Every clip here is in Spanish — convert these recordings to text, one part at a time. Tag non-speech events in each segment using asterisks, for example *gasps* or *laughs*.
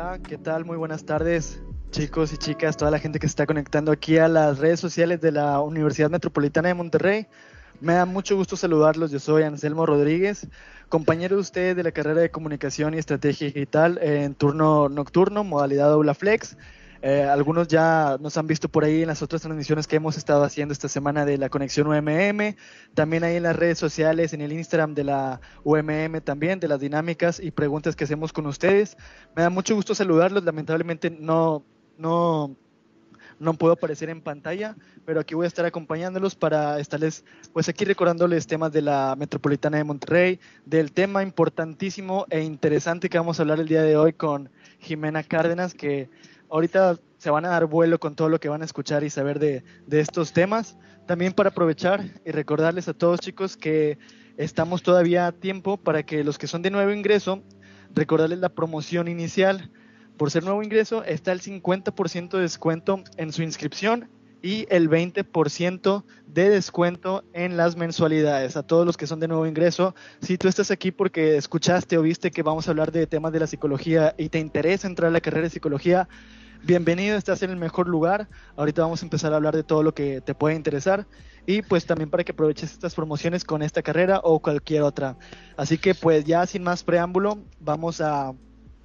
Hola, ¿qué tal? Muy buenas tardes, chicos y chicas, toda la gente que se está conectando aquí a las redes sociales de la Universidad Metropolitana de Monterrey. Me da mucho gusto saludarlos. Yo soy Anselmo Rodríguez, compañero de ustedes de la carrera de Comunicación y Estrategia Digital en turno nocturno, modalidad Aula Flex. Eh, algunos ya nos han visto por ahí en las otras transmisiones que hemos estado haciendo esta semana de la conexión UMM, también ahí en las redes sociales, en el Instagram de la UMM también, de las dinámicas y preguntas que hacemos con ustedes. Me da mucho gusto saludarlos, lamentablemente no, no, no puedo aparecer en pantalla, pero aquí voy a estar acompañándolos para estarles, pues aquí recordándoles temas de la Metropolitana de Monterrey, del tema importantísimo e interesante que vamos a hablar el día de hoy con Jimena Cárdenas, que ahorita se van a dar vuelo con todo lo que van a escuchar y saber de, de estos temas. También para aprovechar y recordarles a todos chicos que estamos todavía a tiempo para que los que son de nuevo ingreso, recordarles la promoción inicial. Por ser nuevo ingreso está el 50% de descuento en su inscripción y el 20% de descuento en las mensualidades. A todos los que son de nuevo ingreso, si tú estás aquí porque escuchaste o viste que vamos a hablar de temas de la psicología y te interesa entrar a la carrera de psicología, bienvenido, estás en el mejor lugar. Ahorita vamos a empezar a hablar de todo lo que te puede interesar y pues también para que aproveches estas promociones con esta carrera o cualquier otra. Así que pues ya sin más preámbulo, vamos a, a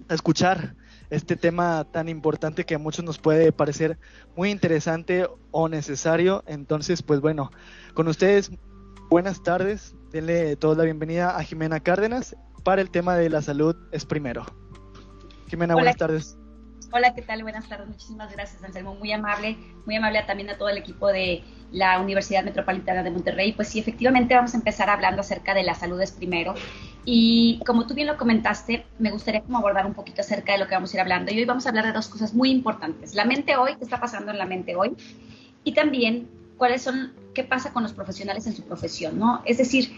escuchar este tema tan importante que a muchos nos puede parecer muy interesante o necesario. Entonces, pues bueno, con ustedes, buenas tardes. Denle toda la bienvenida a Jimena Cárdenas para el tema de la salud es primero. Jimena, Hola. buenas tardes. Hola, ¿qué tal? Buenas tardes. Muchísimas gracias, Anselmo. Muy amable, muy amable también a todo el equipo de la Universidad Metropolitana de Monterrey. Pues sí, efectivamente vamos a empezar hablando acerca de la salud es primero. Y como tú bien lo comentaste, me gustaría como abordar un poquito acerca de lo que vamos a ir hablando. Y hoy vamos a hablar de dos cosas muy importantes. La mente hoy, qué está pasando en la mente hoy. Y también cuáles son, qué pasa con los profesionales en su profesión, ¿no? Es decir,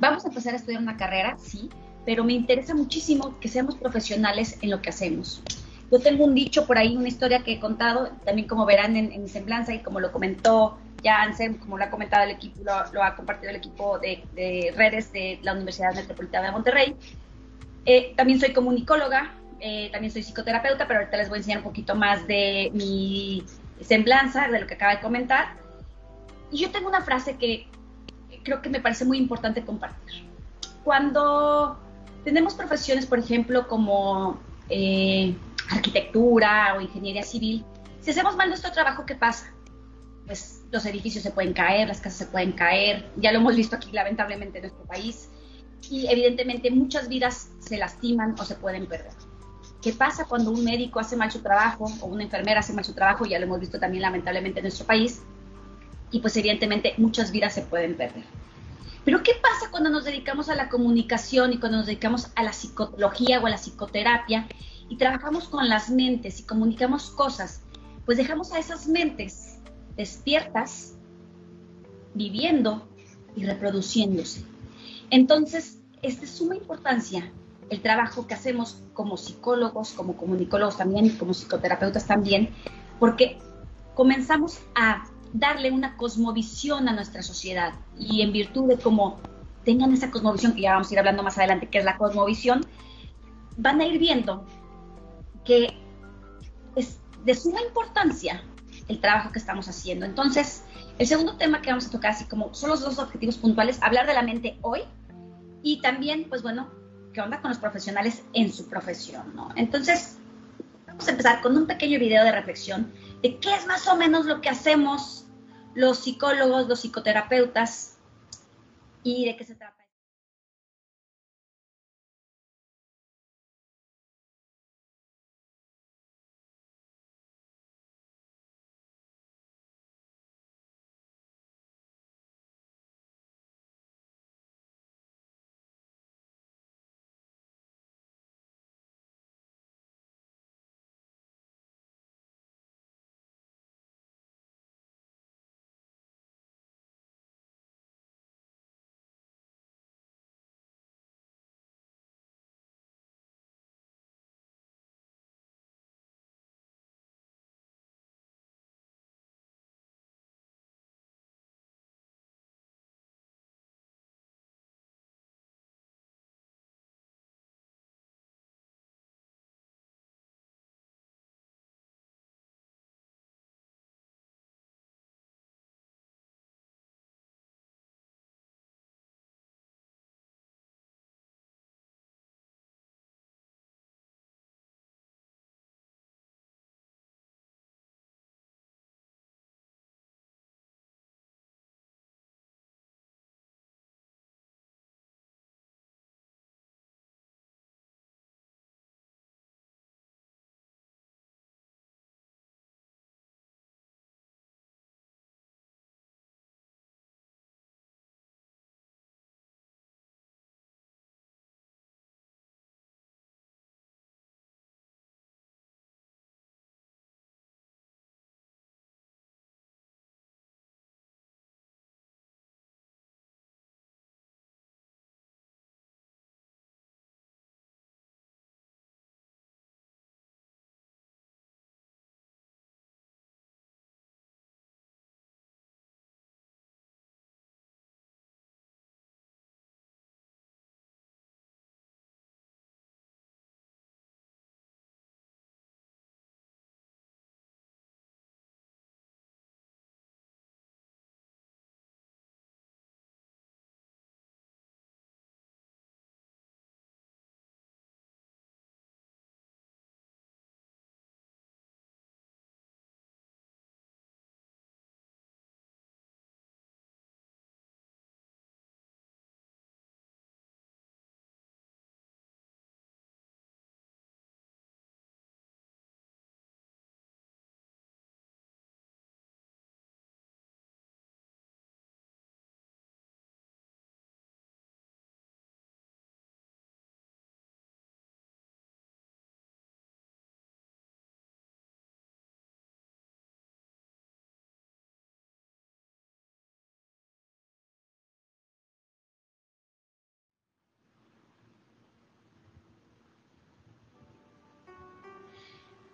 vamos a empezar a estudiar una carrera, sí, pero me interesa muchísimo que seamos profesionales en lo que hacemos. Yo tengo un dicho por ahí, una historia que he contado, también como verán en, en mi semblanza y como lo comentó ya Ansem, como lo ha comentado el equipo, lo, lo ha compartido el equipo de, de, redes de la Universidad Metropolitana de Monterrey. Eh, también soy comunicóloga, eh, también soy psicoterapeuta, pero ahorita les voy a enseñar un poquito más de mi semblanza, de lo que acaba de comentar. Y yo tengo una frase que creo que me parece muy importante compartir. Cuando tenemos profesiones, por ejemplo, como eh, arquitectura o ingeniería civil, si hacemos mal nuestro trabajo, ¿qué pasa? Pues los edificios se pueden caer, las casas se pueden caer, ya lo hemos visto aquí lamentablemente en nuestro país, y evidentemente muchas vidas se lastiman o se pueden perder. ¿Qué pasa cuando un médico hace mal su trabajo o una enfermera hace mal su trabajo? Ya lo hemos visto también lamentablemente en nuestro país, y pues evidentemente muchas vidas se pueden perder. Pero ¿qué pasa cuando nos dedicamos a la comunicación y cuando nos dedicamos a la psicología o a la psicoterapia y trabajamos con las mentes y comunicamos cosas? Pues dejamos a esas mentes despiertas, viviendo y reproduciéndose. Entonces, es de suma importancia el trabajo que hacemos como psicólogos, como comunicólogos también, como psicoterapeutas también, porque comenzamos a darle una cosmovisión a nuestra sociedad y en virtud de cómo tengan esa cosmovisión, que ya vamos a ir hablando más adelante, que es la cosmovisión, van a ir viendo que es de suma importancia el trabajo que estamos haciendo. Entonces, el segundo tema que vamos a tocar, así como son los dos objetivos puntuales, hablar de la mente hoy y también, pues bueno, qué onda con los profesionales en su profesión, ¿no? Entonces, vamos a empezar con un pequeño video de reflexión de qué es más o menos lo que hacemos los psicólogos, los psicoterapeutas y de qué se trata.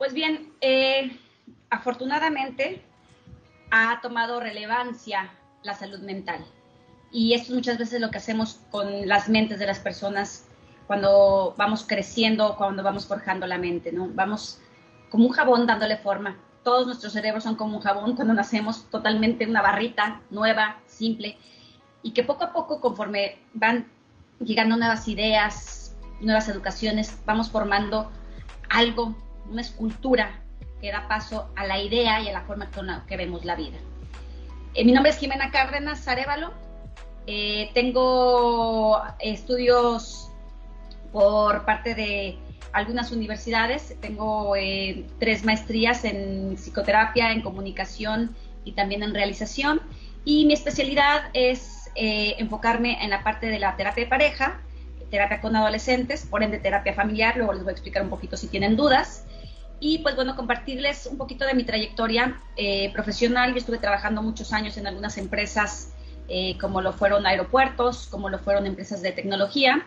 Pues bien, eh, afortunadamente ha tomado relevancia la salud mental. Y esto es muchas veces lo que hacemos con las mentes de las personas cuando vamos creciendo, cuando vamos forjando la mente, ¿no? Vamos como un jabón dándole forma. Todos nuestros cerebros son como un jabón cuando nacemos, totalmente una barrita nueva, simple, y que poco a poco, conforme van llegando nuevas ideas, nuevas educaciones, vamos formando algo, una escultura que da paso a la idea y a la forma con la que vemos la vida. Eh, mi nombre es Jimena Cárdenas Arevalo. Eh, tengo estudios por parte de algunas universidades. Tengo eh, tres maestrías en psicoterapia, en comunicación y también en realización. Y mi especialidad es enfocarme en la parte de la terapia de pareja, terapia con adolescentes, por ende terapia familiar. Luego les voy a explicar un poquito si tienen dudas y pues bueno, compartirles un poquito de mi trayectoria eh, profesional. Yo estuve trabajando muchos años en algunas empresas eh, como lo fueron aeropuertos, como lo fueron empresas de tecnología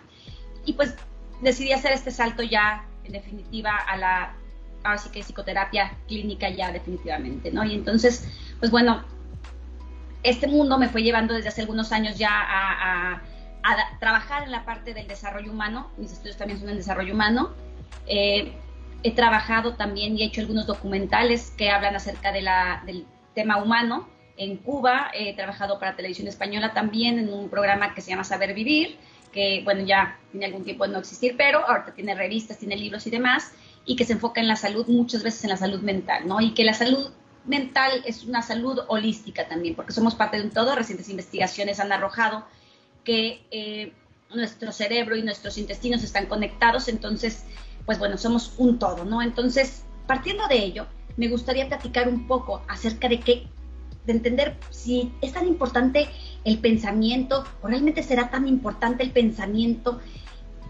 y pues decidí hacer este salto ya en definitiva a la, así que psicoterapia clínica ya definitivamente, ¿no? Y entonces, pues bueno, este mundo me fue llevando desde hace algunos años ya a, trabajar en la parte del desarrollo humano, mis estudios también son en desarrollo humano. Eh, he trabajado también y he hecho algunos documentales que hablan acerca del tema humano. En Cuba he trabajado para Televisión Española también en un programa que se llama Saber Vivir, que bueno, ya tiene algún tiempo de no existir, pero ahorita tiene revistas, tiene libros y demás, y que se enfoca en la salud, muchas veces en la salud mental, ¿no? Y que la salud mental es una salud holística también, porque somos parte de un todo. Recientes investigaciones han arrojado que eh, nuestro cerebro y nuestros intestinos están conectados, entonces pues bueno, somos un todo, ¿no? Entonces, partiendo de ello, me gustaría platicar un poco acerca de qué, de entender si es tan importante el pensamiento o realmente será tan importante el pensamiento,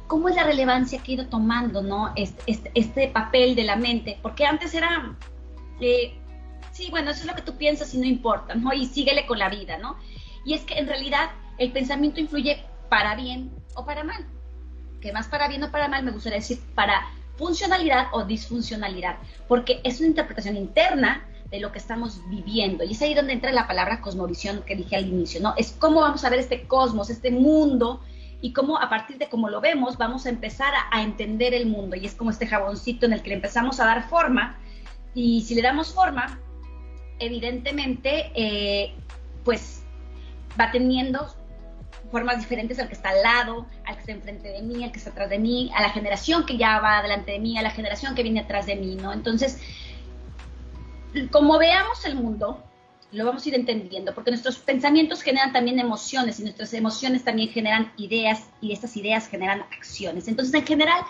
cómo es la relevancia que ha ido tomando, ¿no? Este, este, este papel de la mente, porque antes era, eh, sí, bueno, eso es lo que tú piensas y no importa, ¿no? Y síguele con la vida, ¿no? Y es que en realidad el pensamiento influye para bien o para mal que más para bien o para mal, me gustaría decir para funcionalidad o disfuncionalidad, porque es una interpretación interna de lo que estamos viviendo. Y es ahí donde entra la palabra cosmovisión que dije al inicio, ¿no? Es cómo vamos a ver este cosmos, este mundo, y cómo a partir de cómo lo vemos vamos a empezar a, entender el mundo. Y es como este jaboncito en el que le empezamos a dar forma. Y si le damos forma, evidentemente, eh, pues va teniendo formas diferentes al que está al lado, al que está enfrente de mí, al que está atrás de mí, a la generación que ya va delante de mí, a la generación que viene atrás de mí, ¿no? Entonces, como veamos el mundo, lo vamos a ir entendiendo, porque nuestros pensamientos generan también emociones y nuestras emociones también generan ideas y estas ideas generan acciones. Entonces, en general,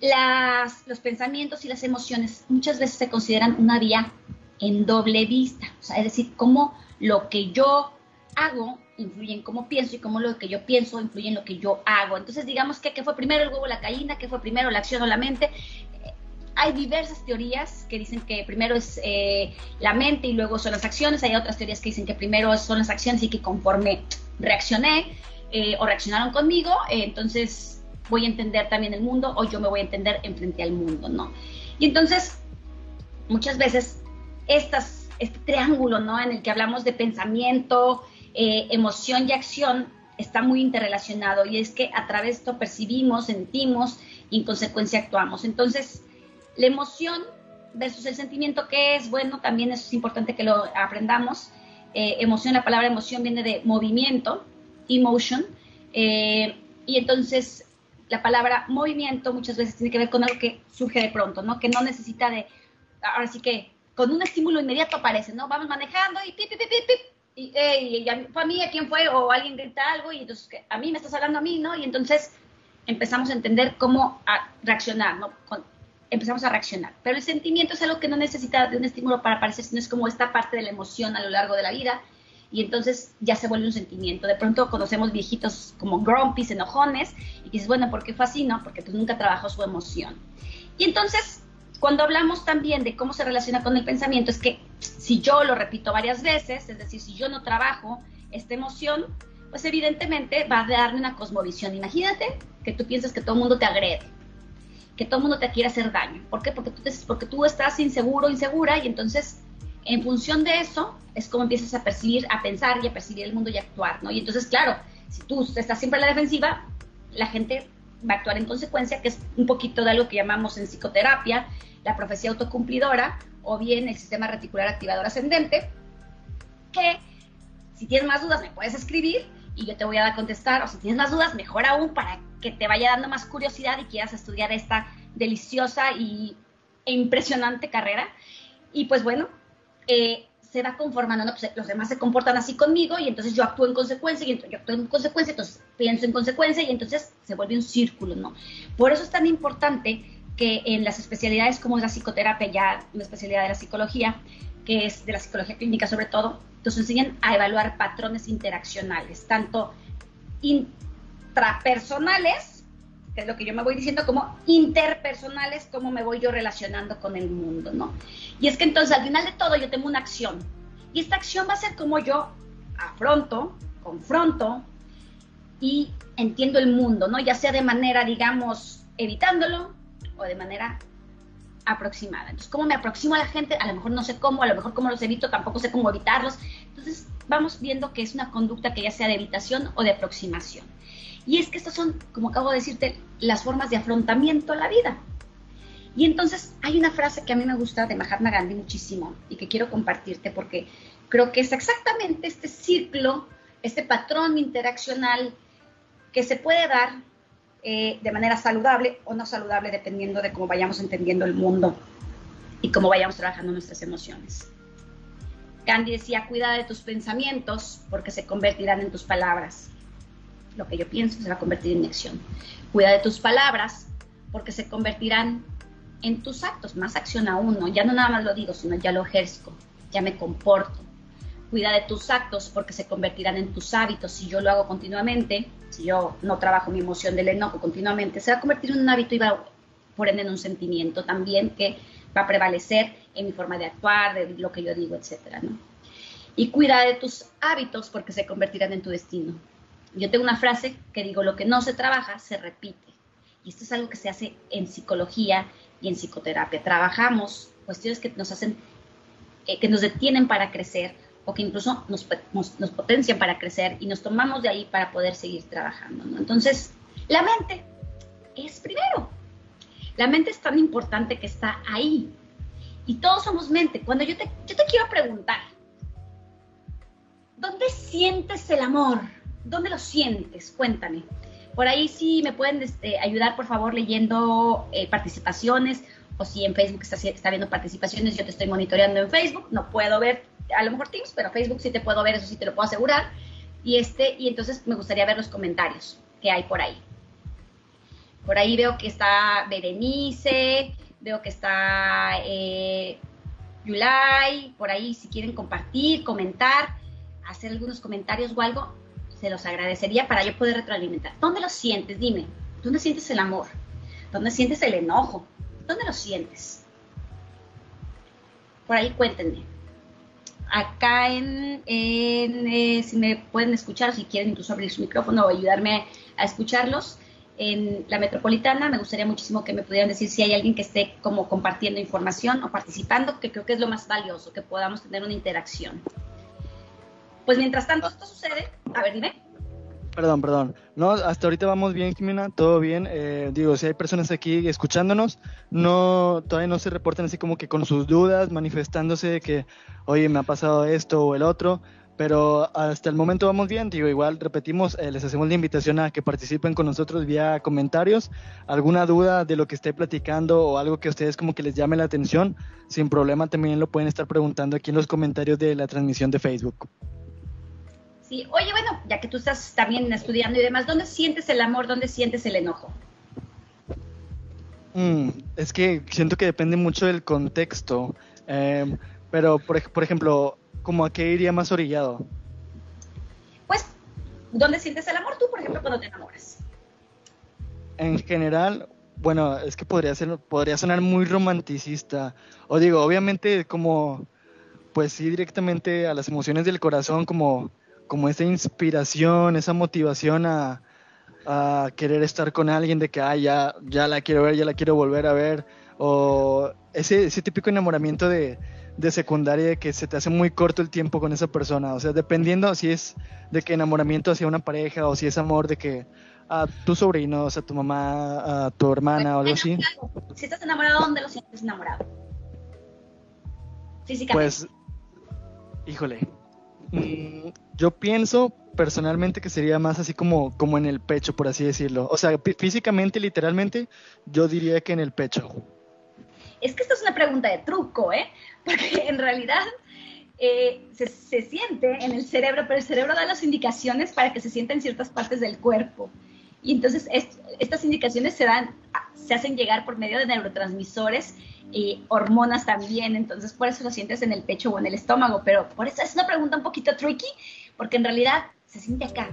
las, los pensamientos y las emociones muchas veces se consideran una vía en doble vista, o sea, es decir, como lo que yo hago influye en cómo pienso y cómo lo que yo pienso influye en lo que yo hago. Entonces, digamos que, ¿qué fue primero el huevo la gallina? ¿Qué fue primero la acción o la mente? Eh, hay diversas teorías que dicen que primero es eh, la mente y luego son las acciones. Hay otras teorías que dicen que primero son las acciones y que conforme reaccioné eh, o reaccionaron conmigo, entonces voy a entender también el mundo o yo me voy a entender en frente al mundo, ¿no? Y entonces, muchas veces, estas, este triángulo, ¿no? En el que hablamos de pensamiento, eh, emoción y acción está muy interrelacionado y es que a través de esto percibimos, sentimos y en consecuencia actuamos. Entonces, la emoción versus el sentimiento que es, bueno, también eso es importante que lo aprendamos. Eh, emoción, la palabra emoción viene de movimiento, emotion, eh, y entonces la palabra movimiento muchas veces tiene que ver con algo que surge de pronto, ¿no? Que no necesita de, ahora sí que con un estímulo inmediato aparece, ¿no? Vamos manejando y pip, pip, pip, pip, y, fue a mí, a quién fue, o alguien grita algo, y entonces a mí me estás hablando a mí, ¿no? Y entonces empezamos a entender cómo a reaccionar, ¿no? empezamos a reaccionar. Pero el sentimiento es algo que no necesita de un estímulo para aparecer, sino es como esta parte de la emoción a lo largo de la vida, y entonces ya se vuelve un sentimiento. De pronto conocemos viejitos como grumpy, enojones, y dices, bueno, ¿por qué fue así, no? Porque tú nunca trabajó su emoción. Y entonces cuando hablamos también de cómo se relaciona con el pensamiento, es que si yo lo repito varias veces, es decir, si yo no trabajo esta emoción, pues evidentemente va a darme una cosmovisión. Imagínate que tú piensas que todo el mundo te agrede. que todo el mundo te quiere hacer daño. ¿Por qué? Porque tú, estás inseguro, insegura y entonces en función de eso es como empiezas a percibir, a pensar y a percibir el mundo y a actuar, ¿no? Y entonces, claro, si tú estás siempre en la defensiva, la gente va a actuar en consecuencia, que es un poquito de algo que llamamos en psicoterapia la profecía autocumplidora o bien el sistema reticular activador ascendente, que si tienes más dudas me puedes escribir y yo te voy a contestar, o si tienes más dudas, mejor aún para que te vaya dando más curiosidad y quieras estudiar esta deliciosa y, e impresionante carrera. Y pues bueno, eh, se va conformando, ¿no? Pues los demás se comportan así conmigo y entonces yo actúo en consecuencia y entonces yo actúo en consecuencia, entonces pienso en consecuencia y entonces se vuelve un círculo, ¿no? Por eso es tan importante que en las especialidades como es la psicoterapia, ya una especialidad de la psicología, que es de la psicología clínica sobre todo, nos enseñan a evaluar patrones interaccionales, tanto intrapersonales, es lo que yo me voy diciendo, como interpersonales, cómo me voy yo relacionando con el mundo, ¿no? Y es que entonces al final de todo yo tengo una acción, y esta acción va a ser como yo afronto, confronto y entiendo el mundo, ¿no? Ya sea de manera, digamos, evitándolo o de manera aproximada. Entonces, ¿cómo me aproximo a la gente? A lo mejor no sé cómo, a lo mejor cómo los evito, tampoco sé cómo evitarlos. Entonces, vamos viendo que es una conducta que ya sea de evitación o de aproximación. Y es que estas son, como acabo de decirte, las formas de afrontamiento a la vida. Y entonces hay una frase que a mí me gusta de Mahatma Gandhi muchísimo y que quiero compartirte porque creo que es exactamente este ciclo, este patrón interaccional que se puede dar eh, de manera saludable o no saludable dependiendo de cómo vayamos entendiendo el mundo y cómo vayamos trabajando nuestras emociones. Gandhi decía, cuida de tus pensamientos porque se convertirán en tus palabras. Lo que yo pienso se va a convertir en acción. Cuida de tus palabras porque se convertirán en tus actos, más acción aún, ¿no? Ya no nada más lo digo, sino ya lo ejerzo, ya me comporto. Cuida de tus actos porque se convertirán en tus hábitos. Si yo lo hago continuamente, si yo no trabajo mi emoción del enojo continuamente, se va a convertir en un hábito y va, por ende, en un sentimiento también que va a prevalecer en mi forma de actuar, de lo que yo digo, etcétera, ¿no? Y cuida de tus hábitos porque se convertirán en tu destino. Yo tengo una frase que digo, lo que no se trabaja, se repite. Y esto es algo que se hace en psicología y en psicoterapia. Trabajamos cuestiones que nos hacen, eh, que nos detienen para crecer o que incluso nos, potencian para crecer y nos tomamos de ahí para poder seguir trabajando. Entonces, la mente es primero. La mente es tan importante que está ahí. Y todos somos mente. Cuando yo te, yo te quiero preguntar, ¿dónde sientes el amor? ¿Dónde lo sientes? Cuéntame. Por ahí sí me pueden este, ayudar, por favor, leyendo eh, participaciones o si en Facebook está, viendo participaciones, yo te estoy monitoreando en Facebook, no puedo ver a lo mejor Teams, pero Facebook sí te puedo ver, eso sí te lo puedo asegurar. Y, este, y entonces me gustaría ver los comentarios que hay por ahí. Por ahí veo que está Berenice, veo que está eh, Yulai, por ahí si quieren compartir, comentar, hacer algunos comentarios o algo, se los agradecería para yo poder retroalimentar. ¿Dónde lo sientes? Dime, ¿dónde sientes el amor? ¿Dónde sientes el enojo? ¿Dónde lo sientes? Por ahí cuéntenme acá en, eh, si me pueden escuchar, si quieren incluso abrir su micrófono o ayudarme a escucharlos, en la metropolitana me gustaría muchísimo que me pudieran decir si hay alguien que esté como compartiendo información o participando, que creo que es lo más valioso, que podamos tener una interacción. Pues mientras tanto esto sucede, a ver, dime. Perdón, perdón. No, hasta ahorita vamos bien, Jimena, todo bien. Eh, digo, si hay personas aquí escuchándonos, no, todavía no se reportan así como que con sus dudas, manifestándose de que, oye, me ha pasado esto o el otro, pero hasta el momento vamos bien. Digo, igual repetimos, eh, les hacemos la invitación a que participen con nosotros vía comentarios. Alguna duda de lo que esté platicando o algo que a ustedes como que les llame la atención, sin problema también lo pueden estar preguntando aquí en los comentarios de la transmisión de Facebook. Sí, oye, bueno, ya que tú estás también estudiando y demás, ¿dónde sientes el amor? ¿Dónde sientes el enojo? Mm, es que siento que depende mucho del contexto. Em, pero, por, por, ejemplo, ¿cómo a qué iría más orillado? Pues, ¿dónde sientes el amor tú, por ejemplo, cuando te enamoras? En general, bueno, es que podría ser, podría sonar muy romanticista. O digo, obviamente como, pues sí, directamente a las emociones del corazón, como como esa inspiración, esa motivación a, a querer estar con alguien de que, ah, ya, ya la quiero ver, ya la quiero volver a ver, o ese, ese típico enamoramiento de, de secundaria de que se te hace muy corto el tiempo con esa persona, o sea, dependiendo si es de que enamoramiento hacia una pareja o si es amor de que a tu sobrino, o sea, a tu mamá, a tu hermana o algo así. Si estás enamorado, ¿dónde lo sientes enamorado? Físicamente. Pues, híjole, mm, yo pienso personalmente que sería más así como, como en el pecho, por así decirlo. O sea, físicamente, literalmente, yo diría que en el pecho. Es que esto es una pregunta de truco, ¿eh? *laughs* Porque en realidad eh, se, se, siente en el cerebro, pero el cerebro da las indicaciones para que se sienta en ciertas partes del cuerpo. Y entonces estas indicaciones se dan, se hacen llegar por medio de neurotransmisores y hormonas también, entonces por eso lo sientes en el pecho o en el estómago, pero por eso es una pregunta un poquito tricky, porque en realidad se siente acá.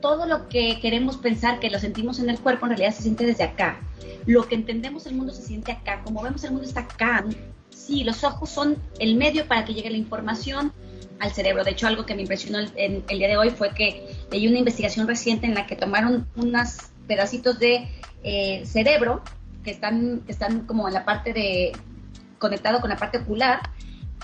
Todo lo que queremos pensar que lo sentimos en el cuerpo en realidad se siente desde acá. Lo que entendemos el mundo se siente acá, como vemos el mundo está acá. Sí, los ojos son el medio para que llegue la información, al cerebro. De hecho, algo que me impresionó el, el, día de hoy fue que leí una investigación reciente en la que tomaron unos pedacitos de eh, cerebro que están, están como en la parte de conectado con la parte ocular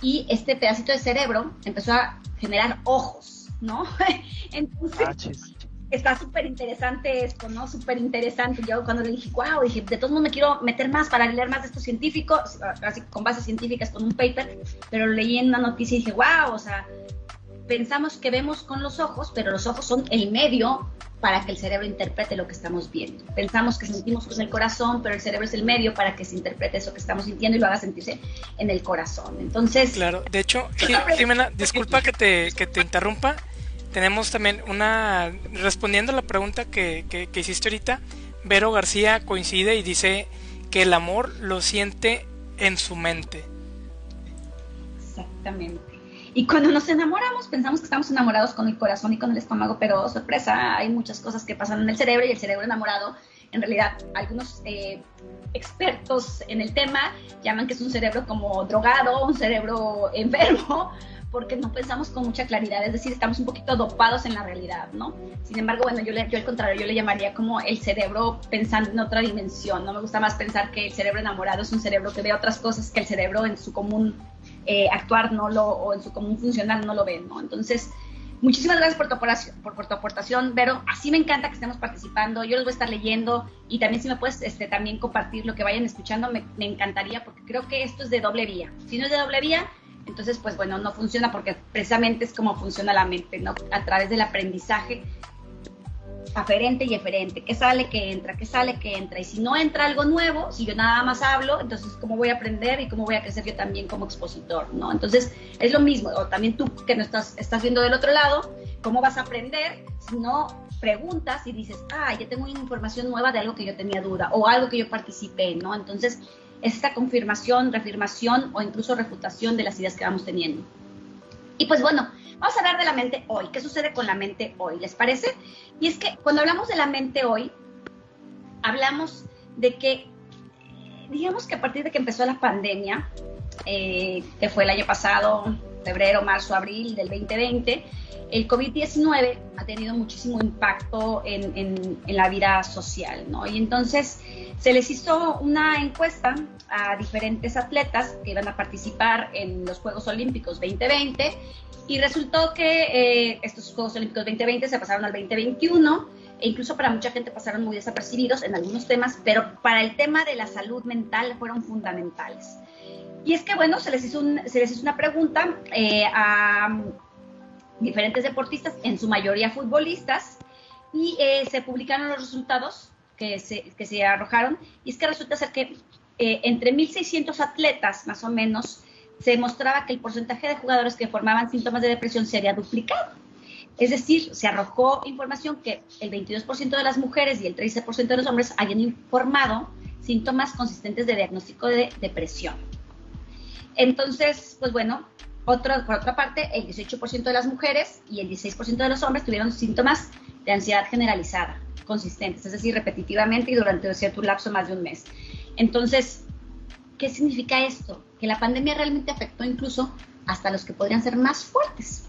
y este pedacito de cerebro empezó a generar ojos, ¿no? *laughs* Entonces, está súper interesante esto, ¿no? Súper interesante. Yo cuando le dije, wow, dije, de todos modos me quiero meter más para leer más de estos científicos, así con bases científicas, con un paper, pero leí en una noticia y dije, wow, o sea, pensamos que vemos con los ojos, pero los ojos son el medio para que el cerebro interprete lo que estamos viendo. Pensamos que sentimos con el corazón, pero el cerebro es el medio para que se interprete eso que estamos sintiendo y lo haga sentirse en el corazón. Entonces... Claro, de hecho, Jimena, disculpa que te, que te interrumpa, tenemos también una, respondiendo a la pregunta que, que, hiciste ahorita, Vero García coincide y dice que el amor lo siente en su mente. Exactamente. Y cuando nos enamoramos, pensamos que estamos enamorados con el corazón y con el estómago, pero sorpresa, hay muchas cosas que pasan en el cerebro y el cerebro enamorado, en realidad, algunos eh, expertos en el tema llaman que es un cerebro como drogado, un cerebro *laughs* enfermo, porque no pensamos con mucha claridad, es decir, estamos un poquito dopados en la realidad, ¿no? Sin embargo, bueno, yo, le, yo al contrario, yo le llamaría como el cerebro pensando en otra dimensión, ¿no? Me gusta más pensar que el cerebro enamorado es un cerebro que ve otras cosas que el cerebro en su común eh, actuar no lo, o en su común funcional no lo ve, ¿no? Entonces, Muchísimas gracias por tu, por, tu aportación, Vero. Así me encanta que estemos participando. Yo los voy a estar leyendo y también si me puedes este, también compartir lo que vayan escuchando, me, me, encantaría porque creo que esto es de doble vía. Si no es de doble vía, entonces, pues bueno, no funciona porque precisamente es como funciona la mente, ¿no? A través del aprendizaje aferente y eferente, ¿qué sale, qué entra, qué sale, qué entra? Y si no entra algo nuevo, si yo nada más hablo, entonces ¿cómo voy a aprender y cómo voy a crecer yo también como expositor, ¿no? Entonces es lo mismo, o también tú que no estás, estás viendo del otro lado, ¿cómo vas a aprender si no preguntas y dices, ah, ya tengo una información nueva de algo que yo tenía duda o algo que yo participé, ¿no? Entonces es esta confirmación, reafirmación o incluso refutación de las ideas que vamos teniendo. Y pues bueno, vamos a hablar de la mente hoy. ¿Qué sucede con la mente hoy? ¿Les parece? Y es que cuando hablamos de la mente hoy, hablamos de que, digamos que a partir de que empezó la pandemia, eh, que fue el año pasado, febrero, marzo, abril del 2020, el COVID-19 ha tenido muchísimo impacto en, en, la vida social, ¿no? Y entonces se les hizo una encuesta a diferentes atletas que iban a participar en los Juegos Olímpicos 2020 y resultó que eh, estos Juegos Olímpicos 2020 se pasaron al 2021 e incluso para mucha gente pasaron muy desapercibidos en algunos temas, pero para el tema de la salud mental fueron fundamentales. Y es que, bueno, se les hizo, se les hizo una pregunta eh, a diferentes deportistas, en su mayoría futbolistas, y eh, se publicaron los resultados que se, que se arrojaron, y es que resulta ser que eh, entre 1.600 atletas, más o menos, se demostraba que el porcentaje de jugadores que formaban síntomas de depresión se había duplicado. Es decir, se arrojó información que el 22% de las mujeres y el 13% de los hombres habían informado síntomas consistentes de diagnóstico de depresión. Entonces, pues bueno, otro, por otra parte, el 18% de las mujeres y el 16% de los hombres tuvieron síntomas de ansiedad generalizada, consistentes, es decir, repetitivamente y durante un cierto lapso más de un mes. Entonces, ¿qué significa esto? Que la pandemia realmente afectó incluso hasta los que podrían ser más fuertes.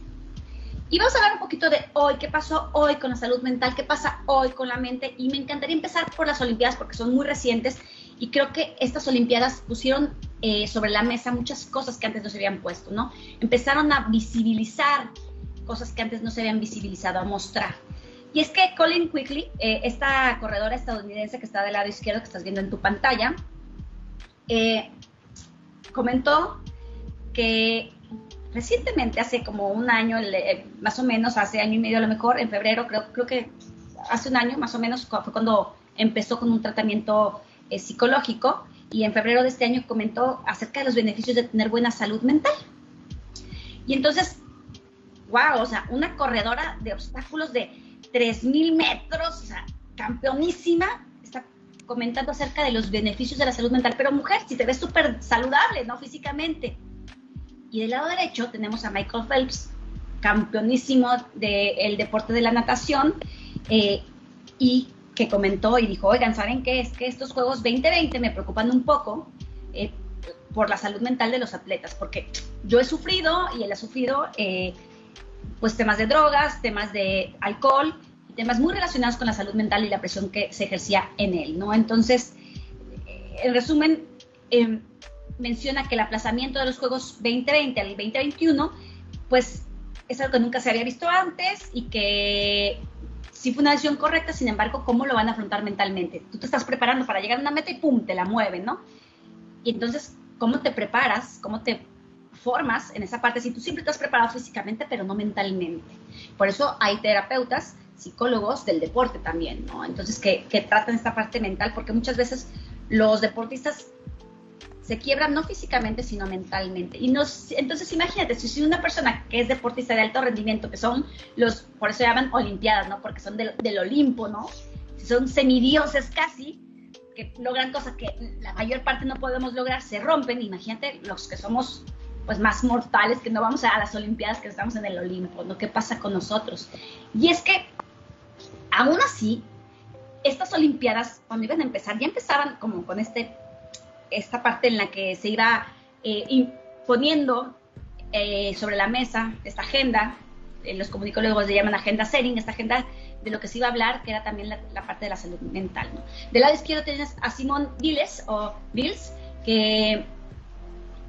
Y vamos a hablar un poquito de hoy, qué pasó hoy con la salud mental, qué pasa hoy con la mente. Y me encantaría empezar por las Olimpiadas porque son muy recientes y creo que estas Olimpiadas pusieron eh, sobre la mesa muchas cosas que antes no se habían puesto, ¿no? Empezaron a visibilizar cosas que antes no se habían visibilizado, a mostrar. Y es que Colin Quickly, eh, esta corredora estadounidense que está del lado izquierdo, que estás viendo en tu pantalla, eh, comentó que recientemente, hace como un año, eh, más o menos, hace año y medio a lo mejor, en febrero, creo, creo que hace un año más o menos, fue cuando empezó con un tratamiento psicológico y en febrero de este año comentó acerca de los beneficios de tener buena salud mental. Y entonces, wow, o sea, una corredora de obstáculos de 3.000 metros, o sea, campeonísima, está comentando acerca de los beneficios de la salud mental. Pero mujer, si te ves súper saludable, ¿no? Físicamente, y del lado derecho tenemos a Michael Phelps, campeonísimo del deporte de la natación, eh, y que comentó y dijo, oigan, ¿saben qué? Es que estos Juegos 2020 me preocupan un poco eh, por la salud mental de los atletas, porque yo he sufrido y él ha sufrido eh, pues temas de drogas, temas de alcohol, temas muy relacionados con la salud mental y la presión que se ejercía en él, ¿no? Entonces, en resumen, em, menciona que el aplazamiento de los Juegos 2020 al 2021, pues es algo que nunca se había visto antes y que sí fue una decisión correcta, sin embargo, ¿cómo lo van a afrontar mentalmente? Tú te estás preparando para llegar a una meta y ¡pum! te la mueven, ¿no? Y entonces, ¿cómo te preparas? ¿Cómo te formas en esa parte? Si tú siempre estás preparado físicamente, pero no mentalmente. Por eso hay terapeutas, psicólogos del deporte también, ¿no? Entonces, que, que tratan esta parte mental, porque muchas veces los deportistas se quiebran no físicamente, sino mentalmente. Y nos, entonces imagínate, si una persona que es deportista de alto rendimiento, que son los, por eso llaman Olimpiadas, ¿no? Porque son del, Olimpo, ¿no? Son semidioses casi, que logran cosas que la mayor parte no podemos lograr, se rompen. Imagínate los que somos pues más mortales, que no vamos a las Olimpiadas, que estamos en el Olimpo, ¿no? ¿Qué pasa con nosotros? Y es que, aún así, estas Olimpiadas, cuando iban a empezar, ya empezaban como con este esta parte en la que se iba eh, poniendo eh, sobre la mesa esta agenda, eh, los comunicólogos le llaman agenda setting, esta agenda de lo que se iba a hablar, que era también la, parte de la salud mental. ¿no? Del lado izquierdo tienes a Simone Biles, o Bills, que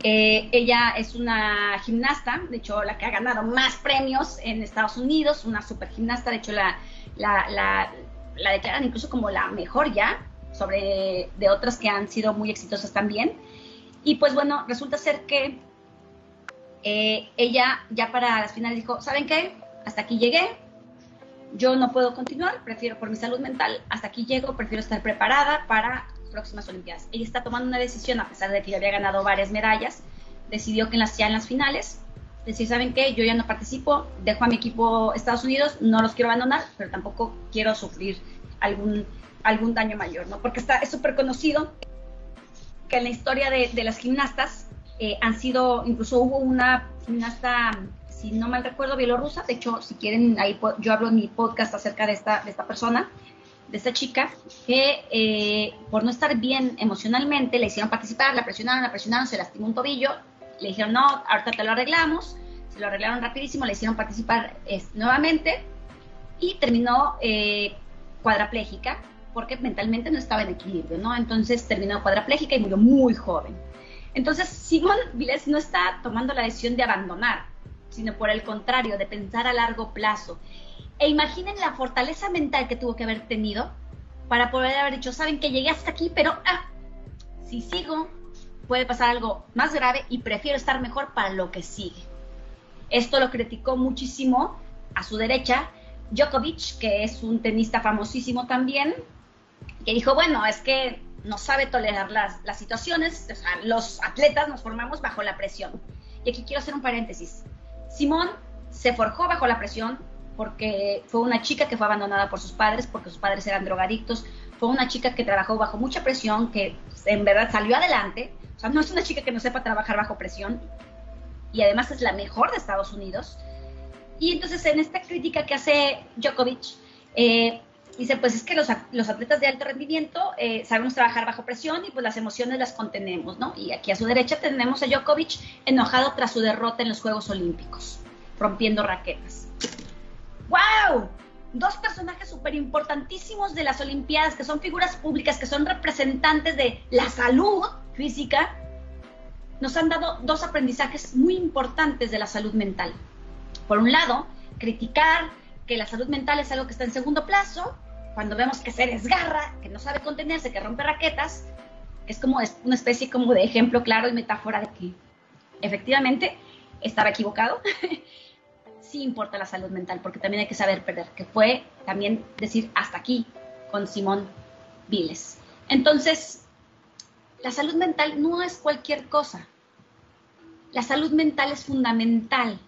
ella es una gimnasta, de hecho la que ha ganado más premios en Estados Unidos, una super gimnasta, de hecho la, la, la declaran incluso como la mejor ya sobre de otras que han sido muy exitosas también. Y pues bueno, resulta ser que eh, ella ya para las finales dijo, ¿saben qué? Hasta aquí llegué, yo no puedo continuar, prefiero por mi salud mental, hasta aquí llego, prefiero estar preparada para próximas Olimpiadas. Ella está tomando una decisión, a pesar de que ya había ganado varias medallas, decidió que en las, ya en las finales, decir, ¿saben qué? Yo ya no participo, dejo a mi equipo Estados Unidos, no los quiero abandonar, pero tampoco quiero sufrir algún algún daño mayor, ¿no? Porque está, es súper conocido que en la historia de, de las gimnastas eh, han sido, incluso hubo una gimnasta, si no mal recuerdo, bielorrusa, de hecho, si quieren, ahí yo hablo en mi podcast acerca de esta, de esta persona, de esta chica, que eh, por no estar bien emocionalmente le hicieron participar, la presionaron, la presionaron, se lastimó un tobillo, le dijeron, no, ahorita te lo arreglamos, se lo arreglaron rapidísimo, le hicieron participar nuevamente y terminó eh, cuadraplégica porque mentalmente no estaba en equilibrio, ¿no? Entonces terminó cuadraplégica y murió muy joven. Entonces, Simón Viles no está tomando la decisión de abandonar, sino por el contrario, de pensar a largo plazo. E imaginen la fortaleza mental que tuvo que haber tenido para poder haber dicho, saben que llegué hasta aquí, pero ah, si sigo, puede pasar algo más grave y prefiero estar mejor para lo que sigue. Esto lo criticó muchísimo a su derecha Djokovic, que es un tenista famosísimo también, que dijo, bueno, es que no sabe tolerar las, las situaciones, o sea, los atletas nos formamos bajo la presión. Y aquí quiero hacer un paréntesis. Simón se forjó bajo la presión porque fue una chica que fue abandonada por sus padres, porque sus padres eran drogadictos, fue una chica que trabajó bajo mucha presión, que en verdad salió adelante, o sea, no es una chica que no sepa trabajar bajo presión, y además es la mejor de Estados Unidos. Y entonces en esta crítica que hace Djokovic, eh, Dice, pues es que los, los atletas de alto rendimiento eh, sabemos trabajar bajo presión y pues las emociones las contenemos, ¿no? Y aquí a su derecha tenemos a Djokovic enojado tras su derrota en los Juegos Olímpicos. rompiendo raquetas. ¡Wow! Dos personajes súper importantísimos de las Olimpiadas, que son figuras públicas, que son representantes de la salud física, nos han dado dos aprendizajes muy importantes de la salud mental. Por un lado, criticar que la salud mental es algo que está en segundo plazo, cuando vemos que se desgarra, que no sabe contenerse, que rompe raquetas, es como una especie como de ejemplo claro y metáfora de que efectivamente estaba equivocado. *laughs* sí importa la salud mental, porque también hay que saber perder, que fue también decir hasta aquí con Simón Viles. Entonces, la salud mental no es cualquier cosa. La salud mental es fundamental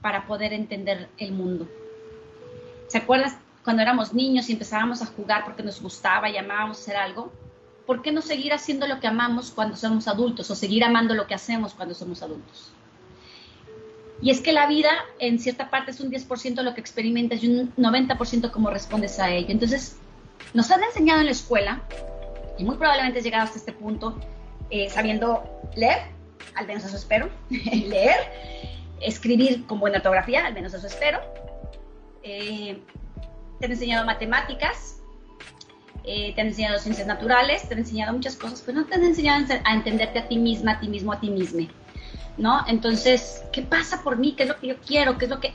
para poder entender el mundo. ¿Se acuerdas cuando éramos niños y empezábamos a jugar porque nos gustaba y amábamos hacer algo? ¿Por qué no seguir haciendo lo que amamos cuando somos adultos o seguir amando lo que hacemos cuando somos adultos? Y es que la vida en cierta parte es un 10% lo que experimentas y un 90% cómo respondes a ello. Entonces, nos han enseñado en la escuela, y muy probablemente has llegado hasta este punto eh, sabiendo leer, al menos eso espero, *laughs* leer, escribir con buena ortografía, al menos eso espero. Eh, te han enseñado matemáticas, eh, te han enseñado ciencias naturales, te han enseñado muchas cosas, pero no te han enseñado a entenderte a ti misma, a ti mismo, a ti misma. ¿no? Entonces, ¿qué pasa por mí? ¿Qué es lo que yo quiero? ¿Qué es lo que...?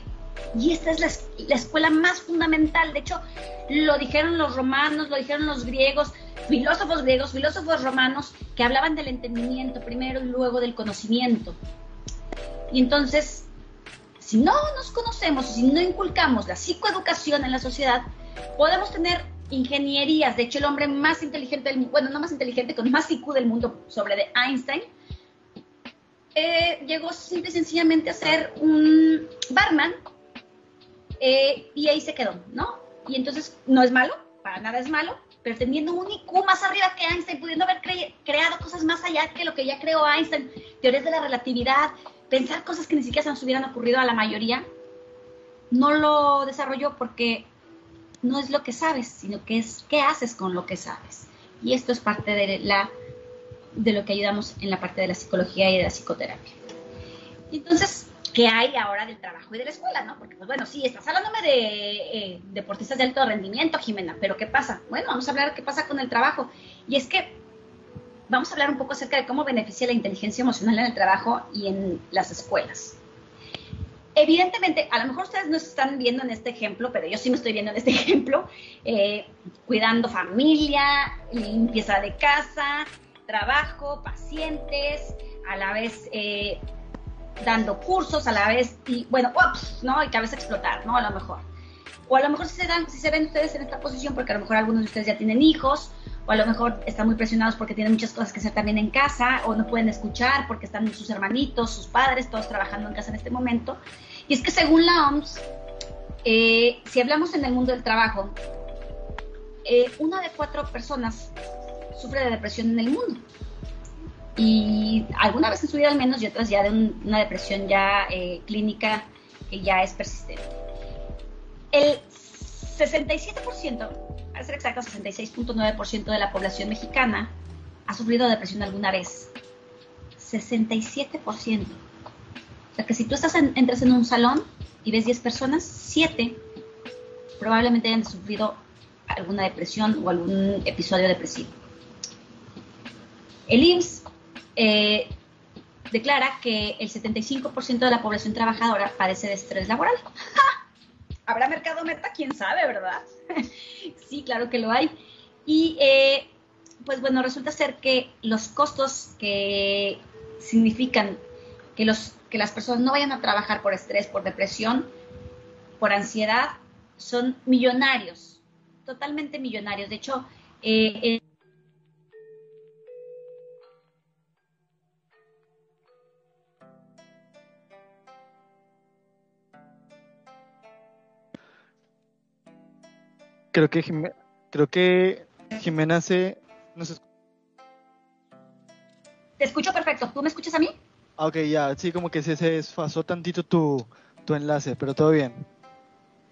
Y esta es la, escuela más fundamental. De hecho, lo dijeron los romanos, lo dijeron los griegos, filósofos griegos, filósofos romanos, que hablaban del entendimiento primero y luego del conocimiento. Y entonces, si no nos conocemos, si no inculcamos la psicoeducación en la sociedad, podemos tener ingenierías. De hecho, el hombre más inteligente del mundo, bueno, no más inteligente, con más IQ del mundo sobre de Einstein, eh, llegó simple y sencillamente a ser un barman eh, y ahí se quedó, ¿no? Y entonces no es malo, para nada es malo, pero teniendo un IQ más arriba que Einstein, pudiendo haber creado cosas más allá que lo que ya creó Einstein, teorías de la relatividad, pensar cosas que ni siquiera se nos hubieran ocurrido a la mayoría, no lo desarrolló porque no es lo que sabes, sino que es qué haces con lo que sabes. Y esto es parte de la de lo que ayudamos en la parte de la psicología y de la psicoterapia. Entonces, ¿qué hay ahora del trabajo y de la escuela? ¿no? Porque, pues bueno, sí, estás hablándome de eh, deportistas de alto rendimiento, Jimena, pero ¿qué pasa? Bueno, vamos a hablar de qué pasa con el trabajo. Y es que vamos a hablar un poco acerca de cómo beneficia la inteligencia emocional en el trabajo y en las escuelas. Evidentemente, a lo mejor ustedes no se están viendo en este ejemplo, pero yo sí me estoy viendo en este *laughs* ejemplo, eh, cuidando familia, limpieza de casa, trabajo, pacientes, a la vez eh, dando cursos, a la vez, y bueno, ups, ¿no? Y que a veces explotar, ¿no? A lo mejor. O a lo mejor si se, dan, si se ven ustedes en esta posición, porque a lo mejor algunos de ustedes ya tienen hijos, o a lo mejor están muy presionados porque tienen muchas cosas que hacer también en casa, o no pueden escuchar porque están sus hermanitos, sus padres, todos trabajando en casa en este momento. Y es que según la OMS, eh, si hablamos en el mundo del trabajo, eh, una de cuatro personas sufre de depresión en el mundo. Y alguna vez en su vida al menos y otras ya de una depresión ya eh, clínica que ya es persistente. El 67%, para ser exacto, 66.9% de la población mexicana ha sufrido depresión alguna vez. 67%. O sea que si tú entras en un salón y ves 10 personas, 7 probablemente hayan sufrido alguna depresión o algún episodio depresivo. El IMSS eh, declara que el 75% de la población trabajadora padece de estrés laboral. *laughs* ¿Habrá mercado meta? ¿Quién sabe, verdad? *laughs* sí, claro que lo hay. Y eh, pues bueno, resulta ser que los costos que significan que, los, que las personas no vayan a trabajar por estrés, por depresión, por ansiedad, son millonarios, totalmente millonarios. De hecho, eh, Creo que, creo que Jimena se... Te escucho perfecto. ¿Tú me escuchas a mí? Ah, ok, ya. Sí, como que se, se desfasó tantito tu, tu enlace, pero todo bien.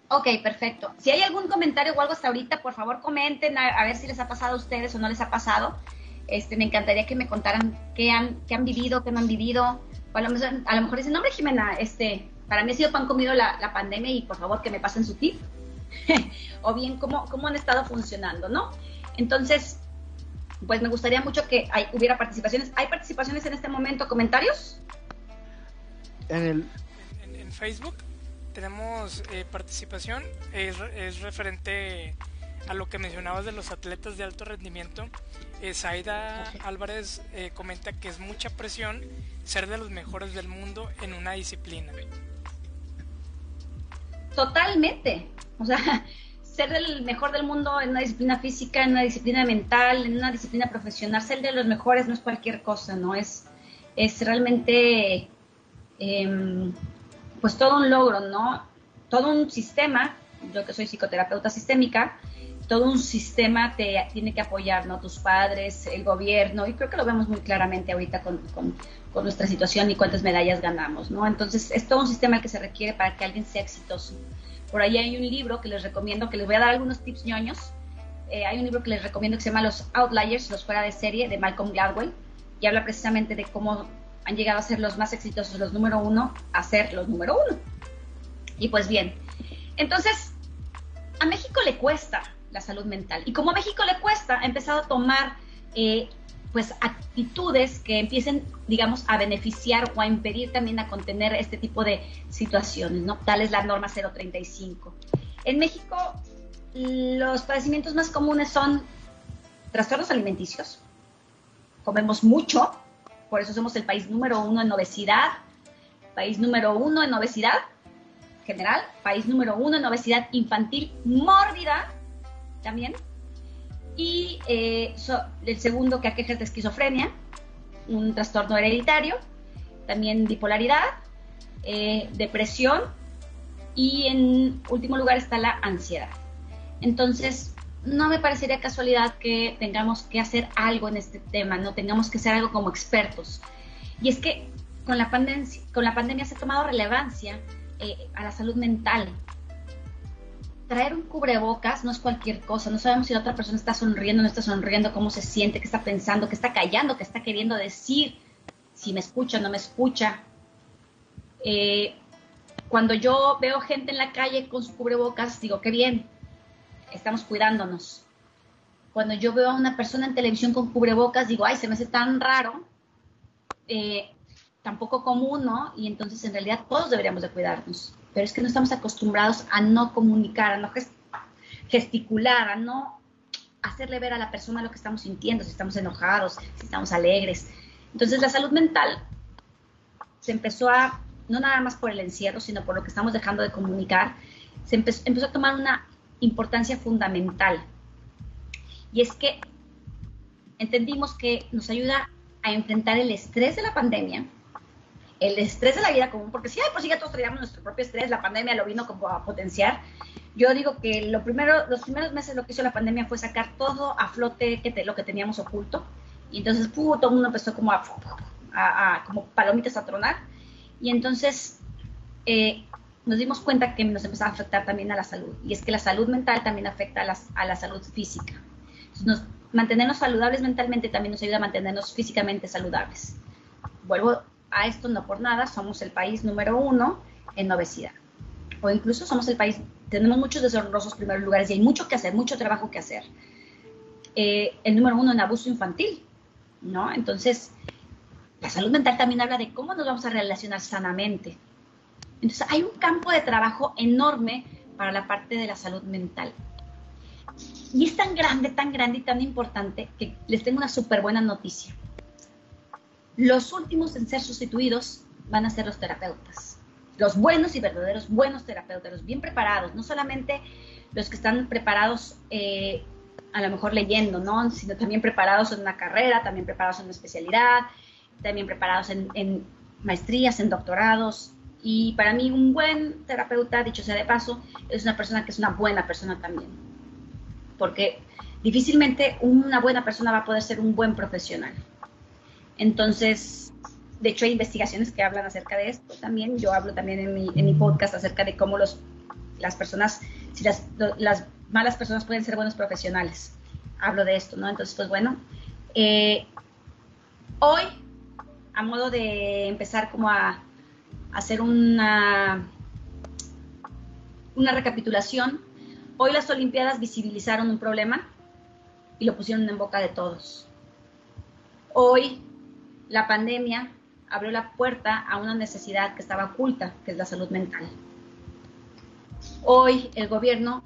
Ok, perfecto. Si hay algún comentario o algo hasta ahorita, por favor comenten a, ver si les ha pasado a ustedes o no les ha pasado. Este, me encantaría que me contaran qué han, qué han vivido, qué no han vivido. a lo, mejor, a lo mejor dicen, hombre, Jimena, este, para mí ha sido pan comido la, la pandemia y por favor que me pasen su tip. *laughs* o bien cómo, cómo han estado funcionando, ¿no? Entonces, pues me gustaría mucho que hubiera participaciones. ¿Hay participaciones en este momento? ¿Comentarios? En, el... en, Facebook tenemos eh, participación, es, referente a lo que mencionabas de los atletas de alto rendimiento. Eh, Zaida Álvarez eh, comenta que es mucha presión ser de los mejores del mundo en una disciplina. Totalmente. *laughs* O sea, *laughs* ser el mejor del mundo en una disciplina física, en una disciplina mental, en una disciplina profesional, ser de los mejores no es cualquier cosa, ¿no? Es, es realmente em, pues todo un logro, ¿no? Todo un sistema, yo que soy psicoterapeuta sistémica, todo un sistema te tiene que apoyar, ¿no? Tus padres, el gobierno, y creo que lo vemos muy claramente ahorita con, con, con nuestra situación y cuántas medallas ganamos, ¿no? Entonces es todo un sistema que se requiere para que alguien sea exitoso. Por ahí hay un libro que les recomiendo, que les voy a dar algunos tips ñoños. Eh, hay un libro que les recomiendo que se llama Los Outliers, los fuera de serie, de Malcolm Gladwell, y habla precisamente de cómo han llegado a ser los más exitosos, los número uno, a ser los número uno. Y pues bien, entonces, a México le cuesta la salud mental. Y como a México le cuesta, ha empezado a tomar eh, pues actitudes que empiecen, digamos, a beneficiar o a impedir también a contener este tipo de situaciones, ¿no? Tal es la norma 035. En México, los padecimientos más comunes son trastornos alimenticios. Comemos mucho, por eso somos el país número uno en obesidad, país número uno en obesidad general, país número uno en obesidad infantil mórbida también, y eh, el segundo que aqueja es de esquizofrenia, un trastorno hereditario, también bipolaridad, eh, depresión y en último lugar está la ansiedad. Entonces, no me parecería casualidad que tengamos que hacer algo en este tema, no tengamos que hacer algo como expertos. Y es que con la, pandemia, con la pandemia se ha tomado relevancia eh, a la salud mental, traer un cubrebocas no es cualquier cosa, no sabemos si la otra persona está sonriendo, no está sonriendo, cómo se siente, qué está pensando, qué está callando, qué está queriendo decir, si me escucha, no me escucha. Eh, cuando yo veo gente en la calle con su cubrebocas, digo, qué bien, estamos cuidándonos. Cuando yo veo a una persona en televisión con cubrebocas, digo, ay, se me hace tan raro, eh, tampoco común, ¿no? Y entonces en realidad todos deberíamos de cuidarnos pero es que no estamos acostumbrados a no comunicar, a no gesticular, a no hacerle ver a la persona lo que estamos sintiendo, si estamos enojados, si estamos alegres. Entonces la salud mental se empezó a, no nada más por el encierro, sino por lo que estamos dejando de comunicar, se empezó, a tomar una importancia fundamental. Y es que entendimos que nos ayuda a enfrentar el estrés de la pandemia, el estrés de la vida común, porque si hay por sí ya todos traíamos nuestro propio estrés, la pandemia lo vino como a potenciar. Yo digo que lo primero, los primeros meses lo que hizo la pandemia fue sacar todo a flote que lo que teníamos oculto. Y entonces todo el mundo empezó como a, a, como palomitas a tronar. Y entonces eh, nos dimos cuenta que nos empezaba a afectar también a la salud. Y es que la salud mental también afecta a, las, a la salud física. nos, mantenernos saludables mentalmente también nos ayuda a mantenernos físicamente saludables. Vuelvo a esto no por nada somos el país número uno en obesidad. O incluso somos el país, tenemos muchos deshonrosos primeros lugares y hay mucho que hacer, mucho trabajo que hacer. Eh, el número uno en abuso infantil, ¿no? Entonces, la salud mental también habla de cómo nos vamos a relacionar sanamente. Entonces, hay un campo de trabajo enorme para la parte de la salud mental. Y es tan grande, tan grande y tan importante que les tengo una súper buena noticia. Los últimos en ser sustituidos van a ser los terapeutas. Los buenos y verdaderos buenos terapeutas, los bien preparados, no solamente los que están preparados eh, a lo mejor leyendo, ¿no? sino también preparados en una carrera, también preparados en una especialidad, también preparados en, maestrías, en doctorados. Y para mí un buen terapeuta, dicho sea de paso, es una persona que es una buena persona también. Porque difícilmente una buena persona va a poder ser un buen profesional. Entonces, de hecho hay investigaciones que hablan acerca de esto también. Yo hablo también en mi, podcast acerca de cómo los, las personas, si las, las malas personas pueden ser buenos profesionales. Hablo de esto, ¿no? Entonces, pues bueno, eh, hoy, a modo de empezar como a, hacer una, una recapitulación. Hoy las Olimpiadas visibilizaron un problema y lo pusieron en boca de todos. Hoy la pandemia abrió la puerta a una necesidad que estaba oculta, que es la salud mental. Hoy el gobierno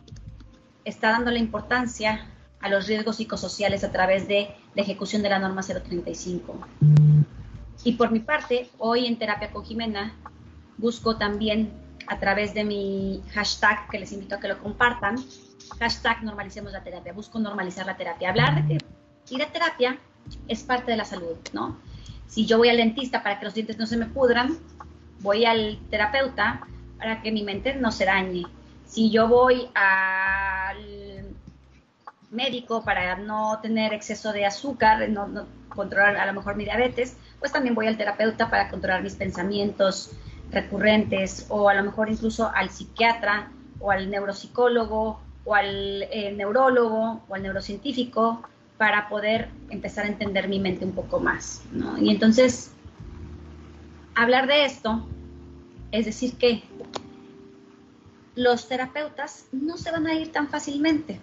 está dando la importancia a los riesgos psicosociales a través de la ejecución de la norma 035. Y por mi parte, hoy en Terapia con Jimena busco también a través de mi hashtag, que les invito a que lo compartan, hashtag normalicemos la terapia, busco normalizar la terapia. Hablar de que ir a terapia es parte de la salud, ¿no? Si yo voy al dentista para que los dientes no se me pudran, voy al terapeuta para que mi mente no se dañe. Si yo voy al médico para no tener exceso de azúcar, no, no, controlar a lo mejor mi diabetes, pues también voy al terapeuta para controlar mis pensamientos recurrentes o a lo mejor incluso al psiquiatra o al neuropsicólogo o al eh, neurólogo o al neurocientífico para poder empezar a entender mi mente un poco más. ¿no? Y entonces, hablar de esto es decir que los terapeutas no se van a ir tan fácilmente.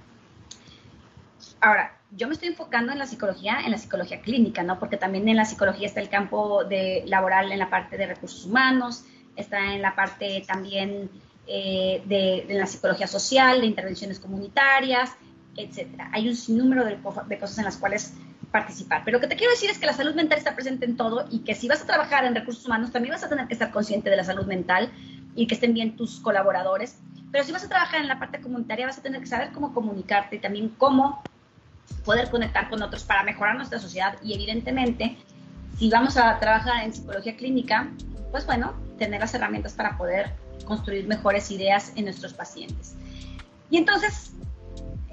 Ahora, yo me estoy enfocando en la psicología, en la psicología clínica, ¿no? Porque también en la psicología está el campo de laboral en la parte de recursos humanos, está en la parte también eh, de, la psicología social, de intervenciones comunitarias, etcétera. Hay un sinnúmero de, de cosas en las cuales participar. Pero lo que te quiero decir es que la salud mental está presente en todo y que si vas a trabajar en recursos humanos también vas a tener que estar consciente de la salud mental y que estén bien tus colaboradores. Pero si vas a trabajar en la parte comunitaria vas a tener que saber cómo comunicarte y también cómo poder conectar con otros para mejorar nuestra sociedad y evidentemente si vamos a trabajar en psicología clínica, pues bueno, tener las herramientas para poder construir mejores ideas en nuestros pacientes. Y entonces,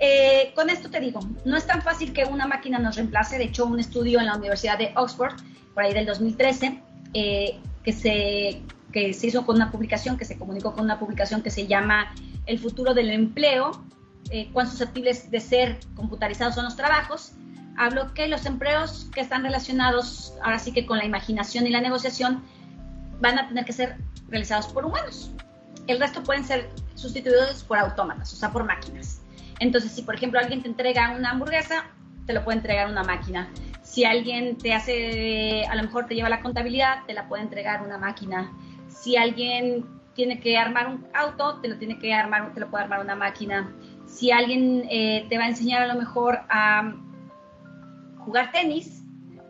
eh, con esto te digo, no es tan fácil que una máquina nos reemplace. De hecho, un estudio en la Universidad de Oxford, por ahí del 2013, eh, que, se, que se hizo con una publicación, que se comunicó con una publicación que se llama El futuro del empleo, eh, cuán susceptibles de ser computarizados son los trabajos, hablo que los empleos que están relacionados ahora sí que con la imaginación y la negociación van a tener que ser realizados por humanos. El resto pueden ser sustituidos por autómatas, o sea, por máquinas. Entonces, si por ejemplo alguien te entrega una hamburguesa, te lo puede entregar una máquina. Si alguien te hace, a lo mejor te lleva la contabilidad, te la puede entregar una máquina. Si alguien tiene que armar un auto, te lo tiene que armar, te lo puede armar una máquina si alguien eh, te va a enseñar a lo mejor a jugar tenis,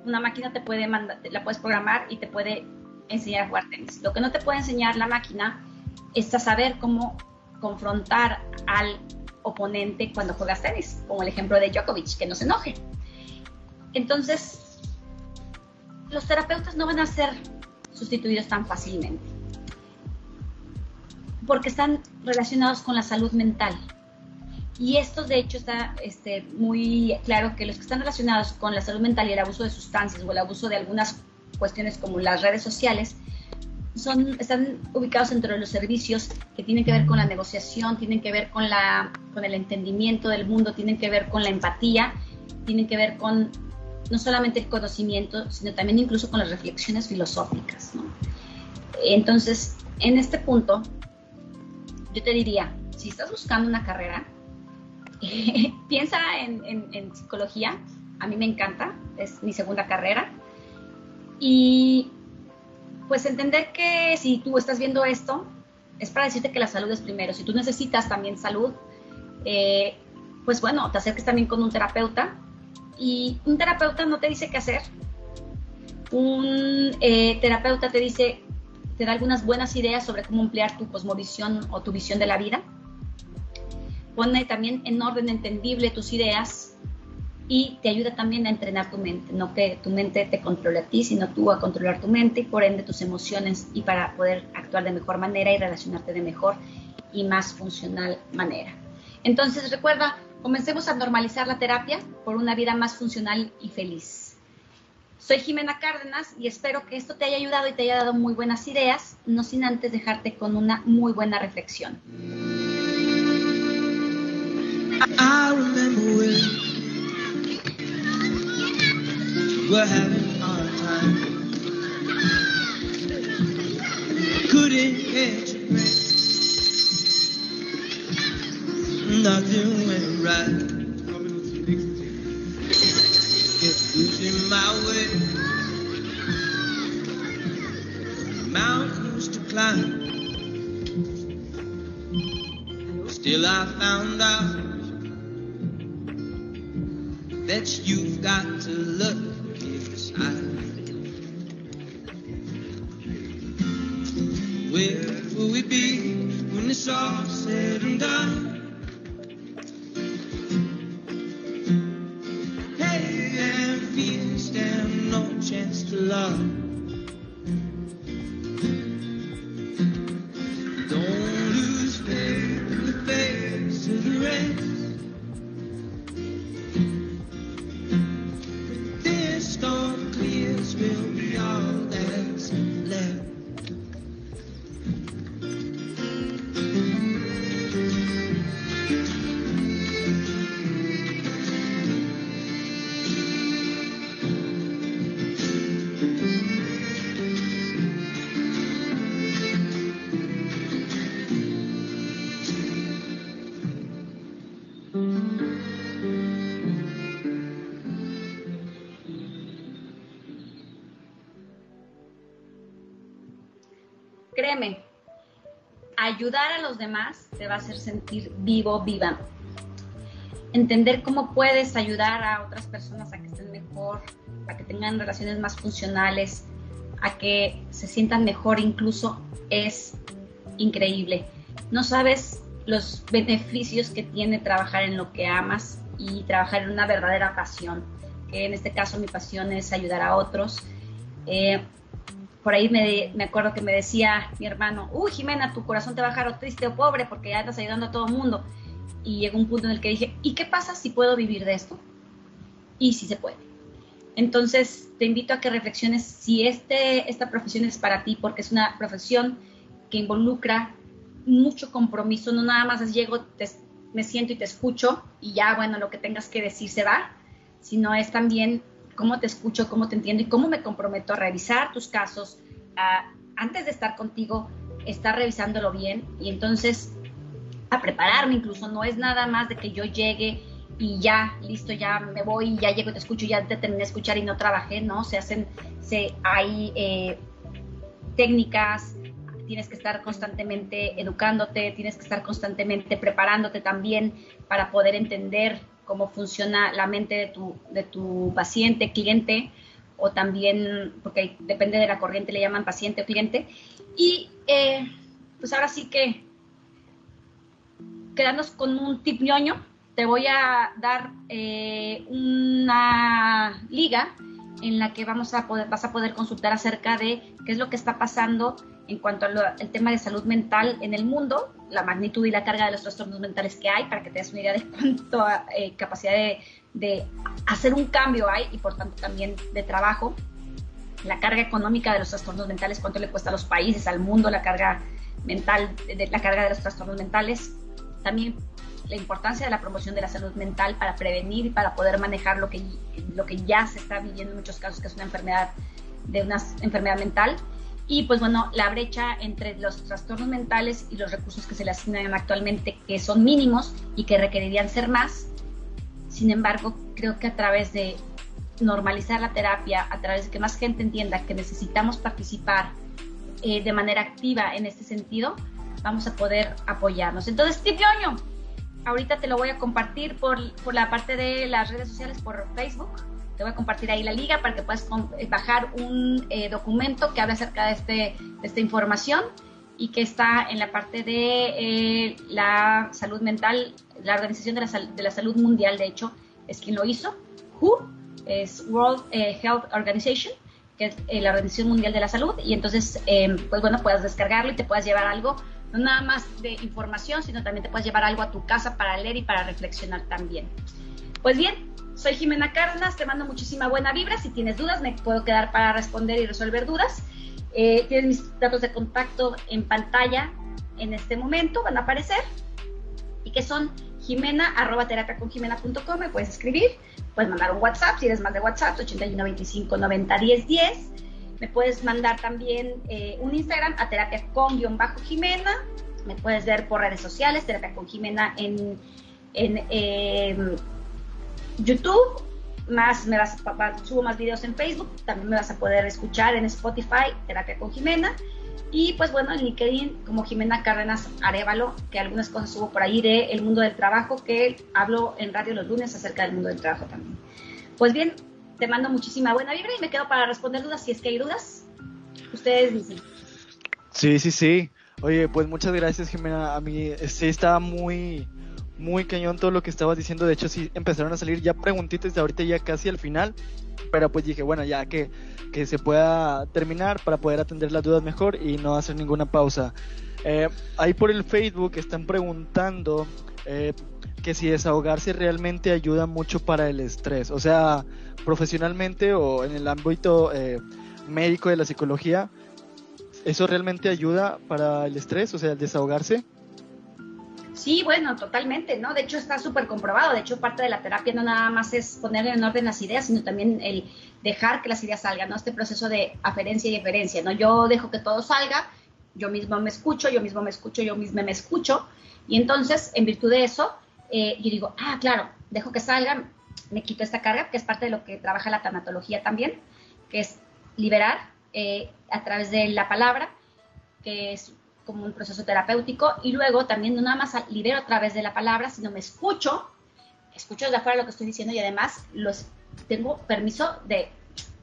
una máquina te puede mandar, la puedes programar y te puede enseñar a jugar tenis. Lo que no te puede enseñar la máquina es a saber cómo confrontar al oponente cuando juegas tenis, como el ejemplo de Djokovic, que no se enoje. Entonces, los terapeutas no van a ser sustituidos tan fácilmente, porque están relacionados con la salud mental. Y esto, de hecho, está este, muy claro que los que están relacionados con la salud mental y el abuso de sustancias o el abuso de algunas cuestiones como las redes sociales, son, están ubicados entre los servicios que tienen que ver con la negociación, tienen que ver con, la, con el entendimiento del mundo, tienen que ver con la empatía, tienen que ver con no solamente el conocimiento, sino también incluso con las reflexiones filosóficas. Entonces, en este punto, yo te diría, si estás buscando una carrera, *laughs* piensa en, psicología, a mí me encanta, es mi segunda carrera. Y pues entender que si tú estás viendo esto, es para decirte que la salud es primero. Si tú necesitas también salud, eh, pues bueno, te acerques también con un terapeuta. Y un terapeuta no te dice qué hacer. Un eh, terapeuta te dice, te da algunas buenas ideas sobre cómo emplear tu cosmovisión o tu visión de la vida pone también en orden entendible tus ideas y te ayuda también a entrenar tu mente, no que tu mente te controle a ti, sino tú a controlar tu mente y por ende tus emociones y para poder actuar de mejor manera y relacionarte de mejor y más funcional manera. Entonces recuerda, comencemos a normalizar la terapia por una vida más funcional y feliz. Soy Jimena Cárdenas y espero que esto te haya ayudado y te haya dado muy buenas ideas, no sin antes dejarte con una muy buena reflexión. I were having a hard time. Couldn't get a break. Nothing went right. It's losing my way. Mountains to climb. Still I found out that you've got to look where will we be when it's all said and done? Hey, and feelings stand no chance to love. Ayudar a los demás te va a hacer sentir vivo, viva. Entender cómo puedes ayudar a otras personas a que estén mejor, a que tengan relaciones más funcionales, a que se sientan mejor incluso, es increíble. No sabes los beneficios que tiene trabajar en lo que amas y trabajar en una verdadera pasión, que en este caso mi pasión es ayudar a otros. Eh, por ahí me, acuerdo que me decía mi hermano, uy Jimena, tu corazón te va a dejar triste o pobre porque ya estás ayudando a todo el mundo. Y llegó un punto en el que dije, ¿y qué pasa si puedo vivir de esto? Y si se puede. Entonces, te invito a que reflexiones si este, esta profesión es para ti, porque es una profesión que involucra mucho compromiso, no nada más es llego, me siento y te escucho y ya, bueno, lo que tengas que decir se va, sino es también cómo te escucho, cómo te entiendo y cómo me comprometo a revisar tus casos, antes de estar contigo, estar revisándolo bien y entonces a prepararme incluso, no es nada más de que yo llegue y ya, listo, ya me voy, ya llego te escucho, ya te terminé de escuchar y no trabajé, ¿no? Se hacen, hay eh, técnicas, tienes que estar constantemente educándote, tienes que estar constantemente preparándote también para poder entender cómo funciona la mente de tu, de tu paciente, cliente, o también, porque depende de la corriente, le llaman paciente o cliente. Y eh, pues ahora sí que, quedándonos con un tip ñoño, te voy a dar eh, una liga en la que vamos a poder, vas a poder consultar acerca de qué es lo que está pasando en cuanto al tema de salud mental en el mundo, la magnitud y la carga de los trastornos mentales que hay, para que te des una idea de cuánto eh, capacidad de, hacer un cambio hay y por tanto también de trabajo, la carga económica de los trastornos mentales, cuánto le cuesta a los países, al mundo, la carga mental, de, la carga de los trastornos mentales, también la importancia de la promoción de la salud mental para prevenir y para poder manejar lo que, lo que ya se está viviendo en muchos casos, que es una enfermedad de una enfermedad mental y pues bueno, la brecha entre los trastornos mentales y los recursos que se le asignan actualmente, que son mínimos y que requerirían ser más. Sin embargo, creo que a través de normalizar la terapia, a través de que más gente entienda que necesitamos participar eh, de manera activa en este sentido, vamos a poder apoyarnos. Entonces, Tipioño, ahorita te lo voy a compartir por, por la parte de las redes sociales, por Facebook te voy a compartir ahí la liga para que puedas eh, bajar un eh, documento que habla acerca de, este, de esta información y que está en la parte de eh, la salud mental, la Organización de la, de la, Salud Mundial, de hecho, es quien lo hizo. WHO es World Health Organization, que es la Organización Mundial de la Salud, y entonces, pues bueno, puedes descargarlo y te puedas llevar algo, no nada más de información, sino también te puedes llevar algo a tu casa para leer y para reflexionar también. Pues bien, soy Jimena Cárdenas, te mando muchísima buena vibra. Si tienes dudas, me puedo quedar para responder y resolver dudas. Eh, tienes mis datos de contacto en pantalla en este momento, van a aparecer. Y que son jimena arroba me puedes escribir, puedes mandar un WhatsApp si eres más de WhatsApp, 81 25 90 10 10. Me puedes mandar también eh, un Instagram a terapia con guion bajo Jimena. Me puedes ver por redes sociales, terapia con Jimena en, en eh, YouTube, más me vas subo más videos en Facebook, también me vas a poder escuchar en Spotify, Terapia con Jimena. Y pues bueno, en LinkedIn como Jimena Cárdenas Arevalo, que algunas cosas hubo por ahí de el mundo del trabajo, que hablo en radio los lunes acerca del mundo del trabajo también. Pues bien, te mando muchísima buena vibra y me quedo para responder dudas si es que hay dudas. Ustedes dicen. Sí, sí, sí. Oye, pues muchas gracias, Jimena. A mí sí estaba muy, muy cañón todo lo que estabas diciendo. De hecho, sí empezaron a salir ya preguntitas de ahorita ya casi al final. Pero pues dije, bueno, ya que, que se pueda terminar para poder atender las dudas mejor y no hacer ninguna pausa. Eh, ahí por el Facebook están preguntando eh, que si desahogarse realmente ayuda mucho para el estrés. O sea, profesionalmente o en el ámbito eh, médico de la psicología, ¿eso realmente ayuda para el estrés? O sea, el desahogarse. Sí, bueno, totalmente, ¿no? De hecho está súper comprobado. De hecho, parte de la terapia no nada más es poner en orden las ideas, sino también el dejar que las ideas salgan, ¿no? Este proceso de aferencia y deferencia, ¿no? Yo dejo que todo salga, yo mismo me escucho, yo mismo me escucho, yo mismo me escucho. Y entonces, en virtud de eso, eh, yo digo, ah, claro, dejo que salga, me quito esta carga, que es parte de lo que trabaja la tanatología también, que es liberar eh, a través de la palabra, que es como un proceso terapéutico, y luego también no nada más libero a través de la palabra, sino me escucho, escucho desde afuera lo que estoy diciendo y además los tengo permiso de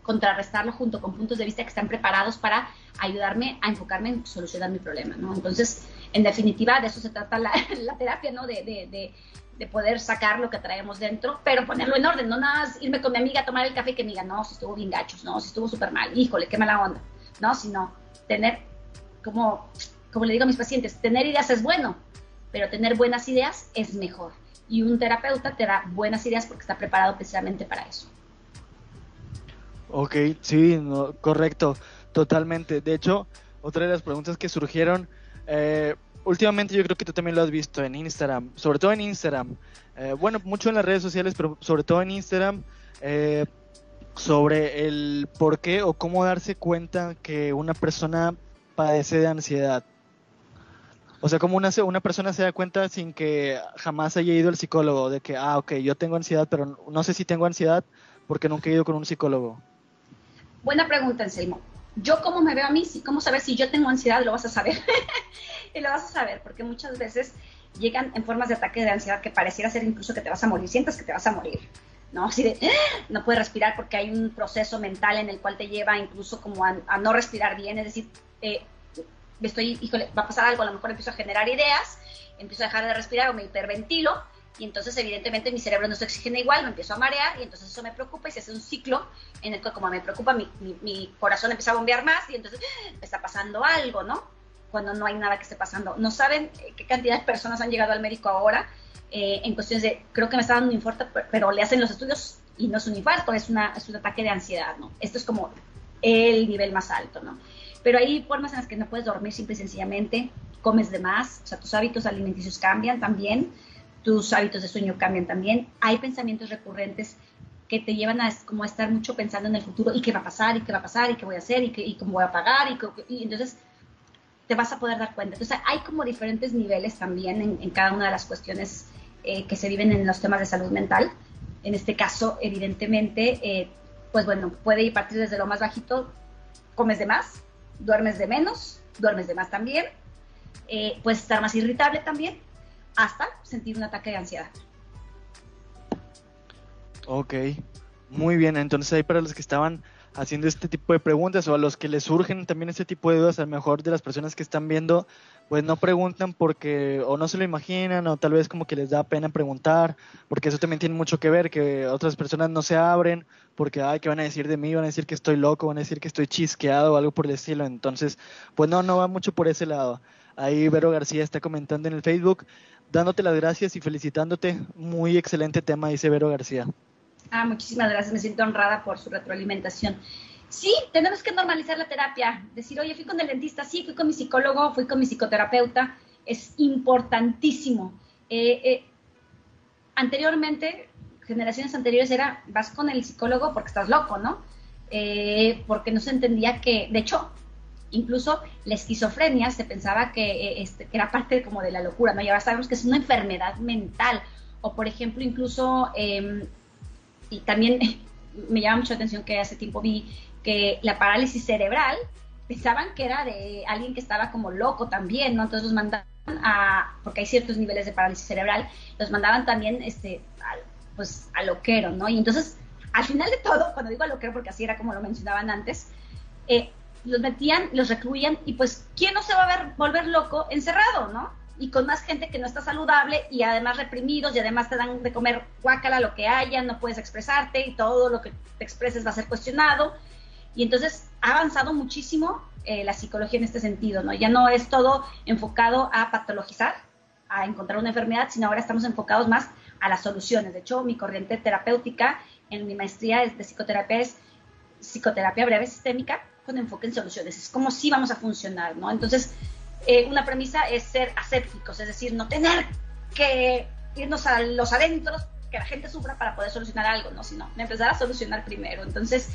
contrarrestarlo junto con puntos de vista que están preparados para ayudarme a enfocarme en solucionar mi problema, ¿no? Entonces, en definitiva, de eso se trata la, *laughs* terapia, ¿no? De, de, de, poder sacar lo que traemos dentro, pero ponerlo en orden, no nada más irme con mi amiga a tomar el café que me diga, no, si estuvo bien gachos, no, si estuvo súper mal, híjole, qué mala onda, ¿no? Sino tener como como le digo a mis pacientes, tener ideas es bueno, pero tener buenas ideas es mejor. Y un terapeuta te da buenas ideas porque está preparado precisamente para eso. Ok, sí, correcto, totalmente. De hecho, otra de las preguntas que surgieron, eh, últimamente yo creo que tú también lo has visto en Instagram, sobre todo en Instagram, eh, bueno, mucho en las redes sociales, pero sobre todo en Instagram, eh, sobre el por qué o cómo darse cuenta que una persona padece de ansiedad. O sea, como una, una persona se da cuenta sin que jamás haya ido al psicólogo, de que, ah, ok, yo tengo ansiedad, pero no sé si tengo ansiedad porque nunca he ido con un psicólogo. Buena pregunta, Anselmo. Yo cómo me veo a mí, cómo saber si yo tengo ansiedad, lo vas a saber. *laughs* y lo vas a saber, porque muchas veces llegan en formas de ataque de ansiedad que pareciera ser incluso que te vas a morir, sientes que te vas a morir. ¿no? Así de, *gasps* no puedes respirar porque hay un proceso mental en el cual te lleva incluso como a, a no respirar bien, es decir, eh, estoy, híjole, va a pasar algo, a lo mejor empiezo a generar ideas, empiezo a dejar de respirar o me hiperventilo, y entonces evidentemente mi cerebro no se oxigena igual, me empiezo a marear y entonces eso me preocupa y se hace un ciclo en el que como me preocupa mi, corazón empieza a bombear más y entonces me está pasando algo, ¿no? Cuando no hay nada que esté pasando. No saben eh, qué cantidad de personas han llegado al médico ahora eh, en cuestiones de, creo que me está dando un infarto, pero le hacen los estudios y no es un infarto, es un ataque de ansiedad, ¿no? Esto es como el nivel más alto, ¿no? Pero hay formas en las que no puedes dormir simple y sencillamente, comes de más, o sea, tus hábitos alimenticios cambian también, tus hábitos de sueño cambian también, hay pensamientos recurrentes que te llevan a como a estar mucho pensando en el futuro y qué va a pasar y qué va a pasar y qué voy a hacer y, qué, y cómo voy a pagar y, entonces te vas a poder dar cuenta. Entonces hay como diferentes niveles también en, cada una de las cuestiones eh, que se viven en los temas de salud mental. En este caso, evidentemente, eh, pues bueno, puede ir partir desde lo más bajito, comes de más, duermes de menos, duermes de más también, eh, puedes estar más irritable también, hasta sentir un ataque de ansiedad. Ok, muy bien, entonces ahí para los que estaban haciendo este tipo de preguntas o a los que les surgen también este tipo de dudas, a lo mejor de las personas que están viendo, pues no preguntan porque o no se lo imaginan o tal vez como que les da pena preguntar, porque eso también tiene mucho que ver, que otras personas no se abren porque, ay, ¿qué van a decir de mí? Van a decir que estoy loco, van a decir que estoy chisqueado o algo por el estilo. Entonces, pues no, no va mucho por ese lado. Ahí Vero García está comentando en el Facebook, dándote las gracias y felicitándote. Muy excelente tema, dice Vero García. Ah, muchísimas gracias, me siento honrada por su retroalimentación. Sí, tenemos que normalizar la terapia, decir, oye, fui con el dentista, sí, fui con mi psicólogo, fui con mi psicoterapeuta, es importantísimo. Eh, eh, anteriormente, generaciones anteriores era, vas con el psicólogo porque estás loco, ¿no? Eh, porque no se entendía que, de hecho, incluso la esquizofrenia se pensaba que, este, que, era parte como de la locura, ¿no? Y ahora sabemos que es una enfermedad mental. O, por ejemplo, incluso em, y también *laughs* me llama mucho la atención que hace tiempo vi que la parálisis cerebral pensaban que era de alguien que estaba como loco también, ¿no? Entonces los mandaban a, porque hay ciertos niveles de parálisis cerebral, los mandaban también, este, al, pues, a loquero, ¿no? Y entonces, al final de todo, cuando digo a loquero, porque así era como lo mencionaban antes, eh, los metían, los recluían y pues, ¿quién no se va a ver, volver loco encerrado, ¿no? Y con más gente que no está saludable y además reprimidos y además te dan de comer guácala lo que haya, no puedes expresarte y todo lo que te expreses va a ser cuestionado. Y entonces ha avanzado muchísimo eh, la psicología en este sentido, ¿no? Ya no es todo enfocado a patologizar, a encontrar una enfermedad, sino ahora estamos enfocados más a las soluciones. De hecho, mi corriente terapéutica en mi maestría de psicoterapia es psicoterapia breve sistémica con enfoque en soluciones. Es como si vamos a funcionar, ¿no? Entonces, eh, una premisa es ser asépticos, es decir, no tener que irnos a los adentros, que la gente sufra para poder solucionar algo, ¿no? Sino empezar a solucionar primero. Entonces,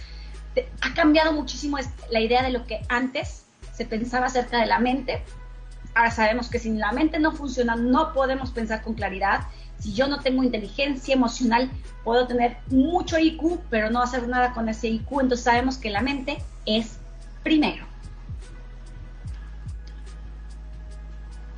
ha cambiado muchísimo la idea de lo que antes se pensaba acerca de la mente. Ahora sabemos que si la mente no funciona, no podemos pensar con claridad. Si yo no tengo inteligencia emocional, puedo tener mucho IQ, pero no hacer nada con ese IQ. Entonces sabemos que la mente es primero.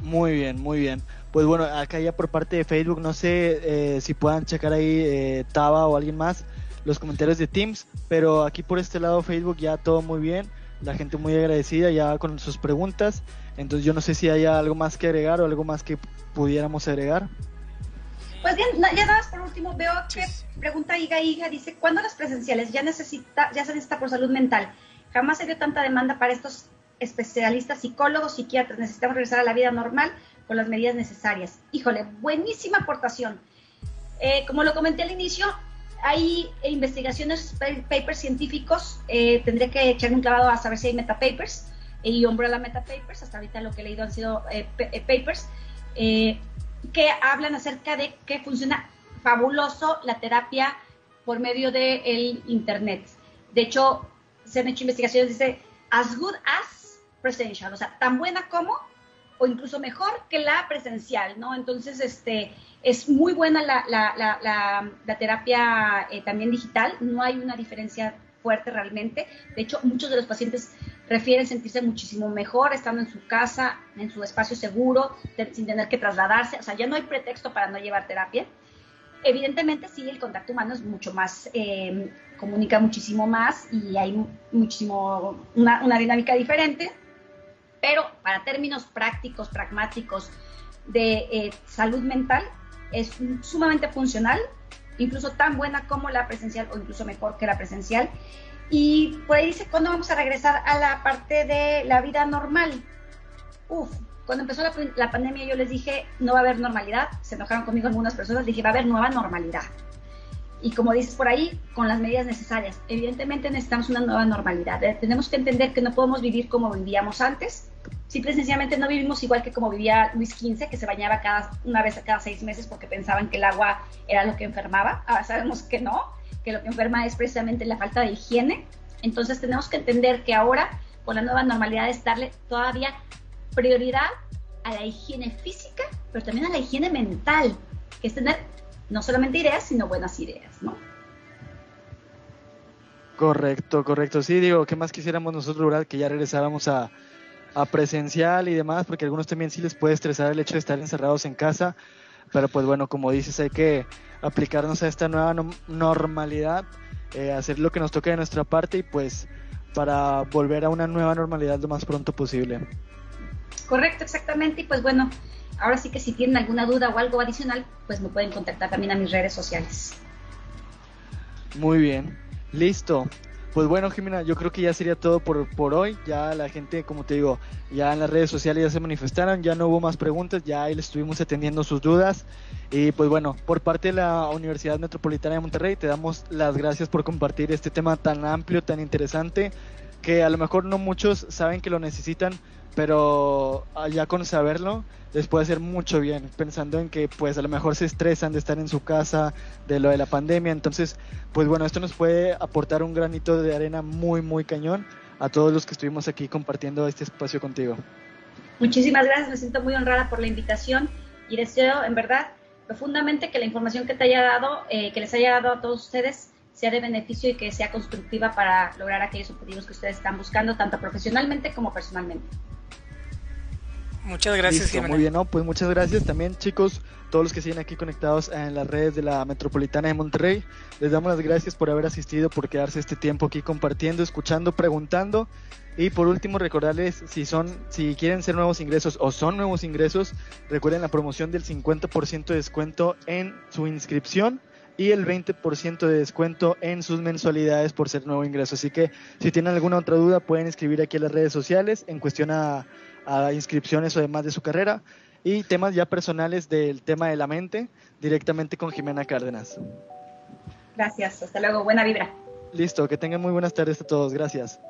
Muy bien, muy bien. Pues bueno, acá ya por parte de Facebook, no sé eh, si puedan checar ahí eh, Taba o alguien más los comentarios de Teams, pero aquí por este lado Facebook ya todo muy bien, la gente muy agradecida ya con sus preguntas, entonces yo no sé si hay algo más que agregar o algo más que pudiéramos agregar. Pues bien, ya nada más por último veo que pregunta Iga Iga, dice, ¿cuándo las presenciales ya necesita, ya se necesita por salud mental? Jamás se dio tanta demanda para estos especialistas, psicólogos, psiquiatras. Necesitamos regresar a la vida normal con las medidas necesarias. Híjole, buenísima aportación. Eh, como lo comenté al inicio, hay investigaciones, papers científicos, eh, tendré que echarme un clavado a saber si hay metapapers eh, y umbrella metapapers, hasta ahorita lo que he leído han sido eh, eh, papers, que hablan acerca de que funciona fabuloso la terapia por medio del el Internet. De hecho, se han hecho investigaciones, dice, as good as presential, o sea, tan buena como o incluso mejor que la presencial, ¿no? Entonces, este, es muy buena la, la terapia eh, también digital, no hay una diferencia fuerte realmente. De hecho, muchos de los pacientes refieren sentirse muchísimo mejor estando en su casa, en su espacio seguro, sin tener que trasladarse. O sea, ya no hay pretexto para no llevar terapia. Evidentemente, sí, el contacto humano es mucho más, eh, comunica muchísimo más y hay muchísimo, una, una dinámica diferente pero para términos prácticos, pragmáticos de eh, salud mental, es sumamente funcional, incluso tan buena como la presencial o incluso mejor que la presencial. Y por ahí dice, ¿cuándo vamos a regresar a la parte de la vida normal? Uf, cuando empezó la, la, pandemia yo les dije, no va a haber normalidad, se enojaron conmigo algunas personas, dije, va a haber nueva normalidad. Y como dices por ahí, con las medidas necesarias. Evidentemente necesitamos una nueva normalidad. Eh, tenemos que entender que no podemos vivir como vivíamos antes, simple y sencillamente no vivimos igual que como vivía Luis XV, que se bañaba cada, una vez cada seis meses porque pensaban que el agua era lo que enfermaba. Ahora sabemos que no, que lo que enferma es precisamente la falta de higiene. Entonces tenemos que entender que ahora, con la nueva normalidad, es darle todavía prioridad a la higiene física, pero también a la higiene mental, que es tener no solamente ideas, sino buenas ideas, ¿no? Correcto, correcto. Sí, digo, ¿qué más quisiéramos nosotros, verdad? Que ya regresáramos a, a presencial y demás, porque a algunos también sí les puede estresar el hecho de estar encerrados en casa, pero pues bueno, como dices, hay que aplicarnos a esta nueva no normalidad, eh, hacer lo que nos toque de nuestra parte y pues para volver a una nueva normalidad lo más pronto posible. Correcto, exactamente, y pues bueno, ahora sí que si tienen alguna duda o algo adicional, pues me pueden contactar también a mis redes sociales. Muy bien, listo. Pues bueno, Jimena, yo creo que ya sería todo por, por hoy. Ya la gente, como te digo, ya en las redes sociales ya se manifestaron, ya no hubo más preguntas, ya ahí le estuvimos atendiendo sus dudas. Y pues bueno, por parte de la Universidad Metropolitana de Monterrey, te damos las gracias por compartir este tema tan amplio, tan interesante, que a lo mejor no muchos saben que lo necesitan, pero ya con saberlo les puede hacer mucho bien, pensando en que pues a lo mejor se estresan de estar en su casa, de lo de la pandemia, entonces pues bueno, esto nos puede aportar un granito de arena muy muy cañón a todos los que estuvimos aquí compartiendo este espacio contigo. Muchísimas gracias, me siento muy honrada por la invitación y deseo en verdad profundamente que la información que te haya dado, eh, que les haya dado a todos ustedes, sea de beneficio y que sea constructiva para lograr aquellos objetivos que ustedes están buscando, tanto profesionalmente como personalmente. Muchas gracias, Listo, Muy bien, ¿no? Pues muchas gracias también, chicos, todos los que siguen aquí conectados en las redes de la Metropolitana de Monterrey. Les damos las gracias por haber asistido, por quedarse este tiempo aquí compartiendo, escuchando, preguntando. Y por último, recordarles si son, si quieren ser nuevos ingresos o son nuevos ingresos, recuerden la promoción del 50% de descuento en su inscripción y el 20% de descuento en sus mensualidades por ser nuevo ingreso. Así que si tienen alguna otra duda, pueden escribir aquí en las redes sociales en cuestión a a inscripciones o demás de su carrera y temas ya personales del tema de la mente directamente con Jimena Cárdenas. Gracias, hasta luego, buena vibra. Listo, que tengan muy buenas tardes a todos, gracias.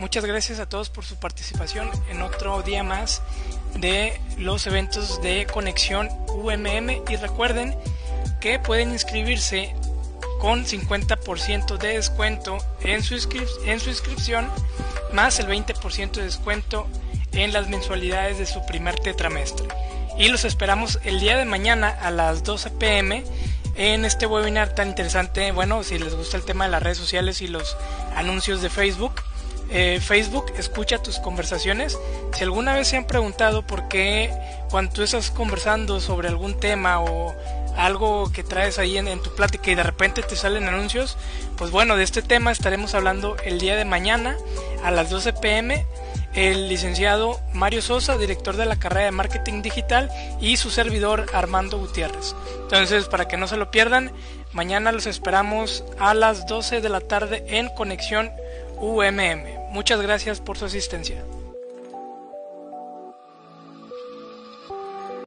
Muchas gracias a todos por su participación en otro día más de los eventos de conexión UMM y recuerden que pueden inscribirse con 50% de descuento en su, en su inscripción más el 20% de descuento en las mensualidades de su primer tetramestre. Y los esperamos el día de mañana a las 12 pm en este webinar tan interesante. Bueno, si les gusta el tema de las redes sociales y los anuncios de Facebook, eh, Facebook escucha tus conversaciones. Si alguna vez se han preguntado por qué cuando tú estás conversando sobre algún tema o algo que traes ahí en, tu plática y de repente te salen anuncios, pues bueno, de este tema estaremos hablando el día de mañana a las 12 pm. El licenciado Mario Sosa, director de la carrera de marketing digital, y su servidor Armando Gutiérrez. Entonces, para que no se lo pierdan, mañana los esperamos a las 12 de la tarde en Conexión UMM. Muchas gracias por su asistencia.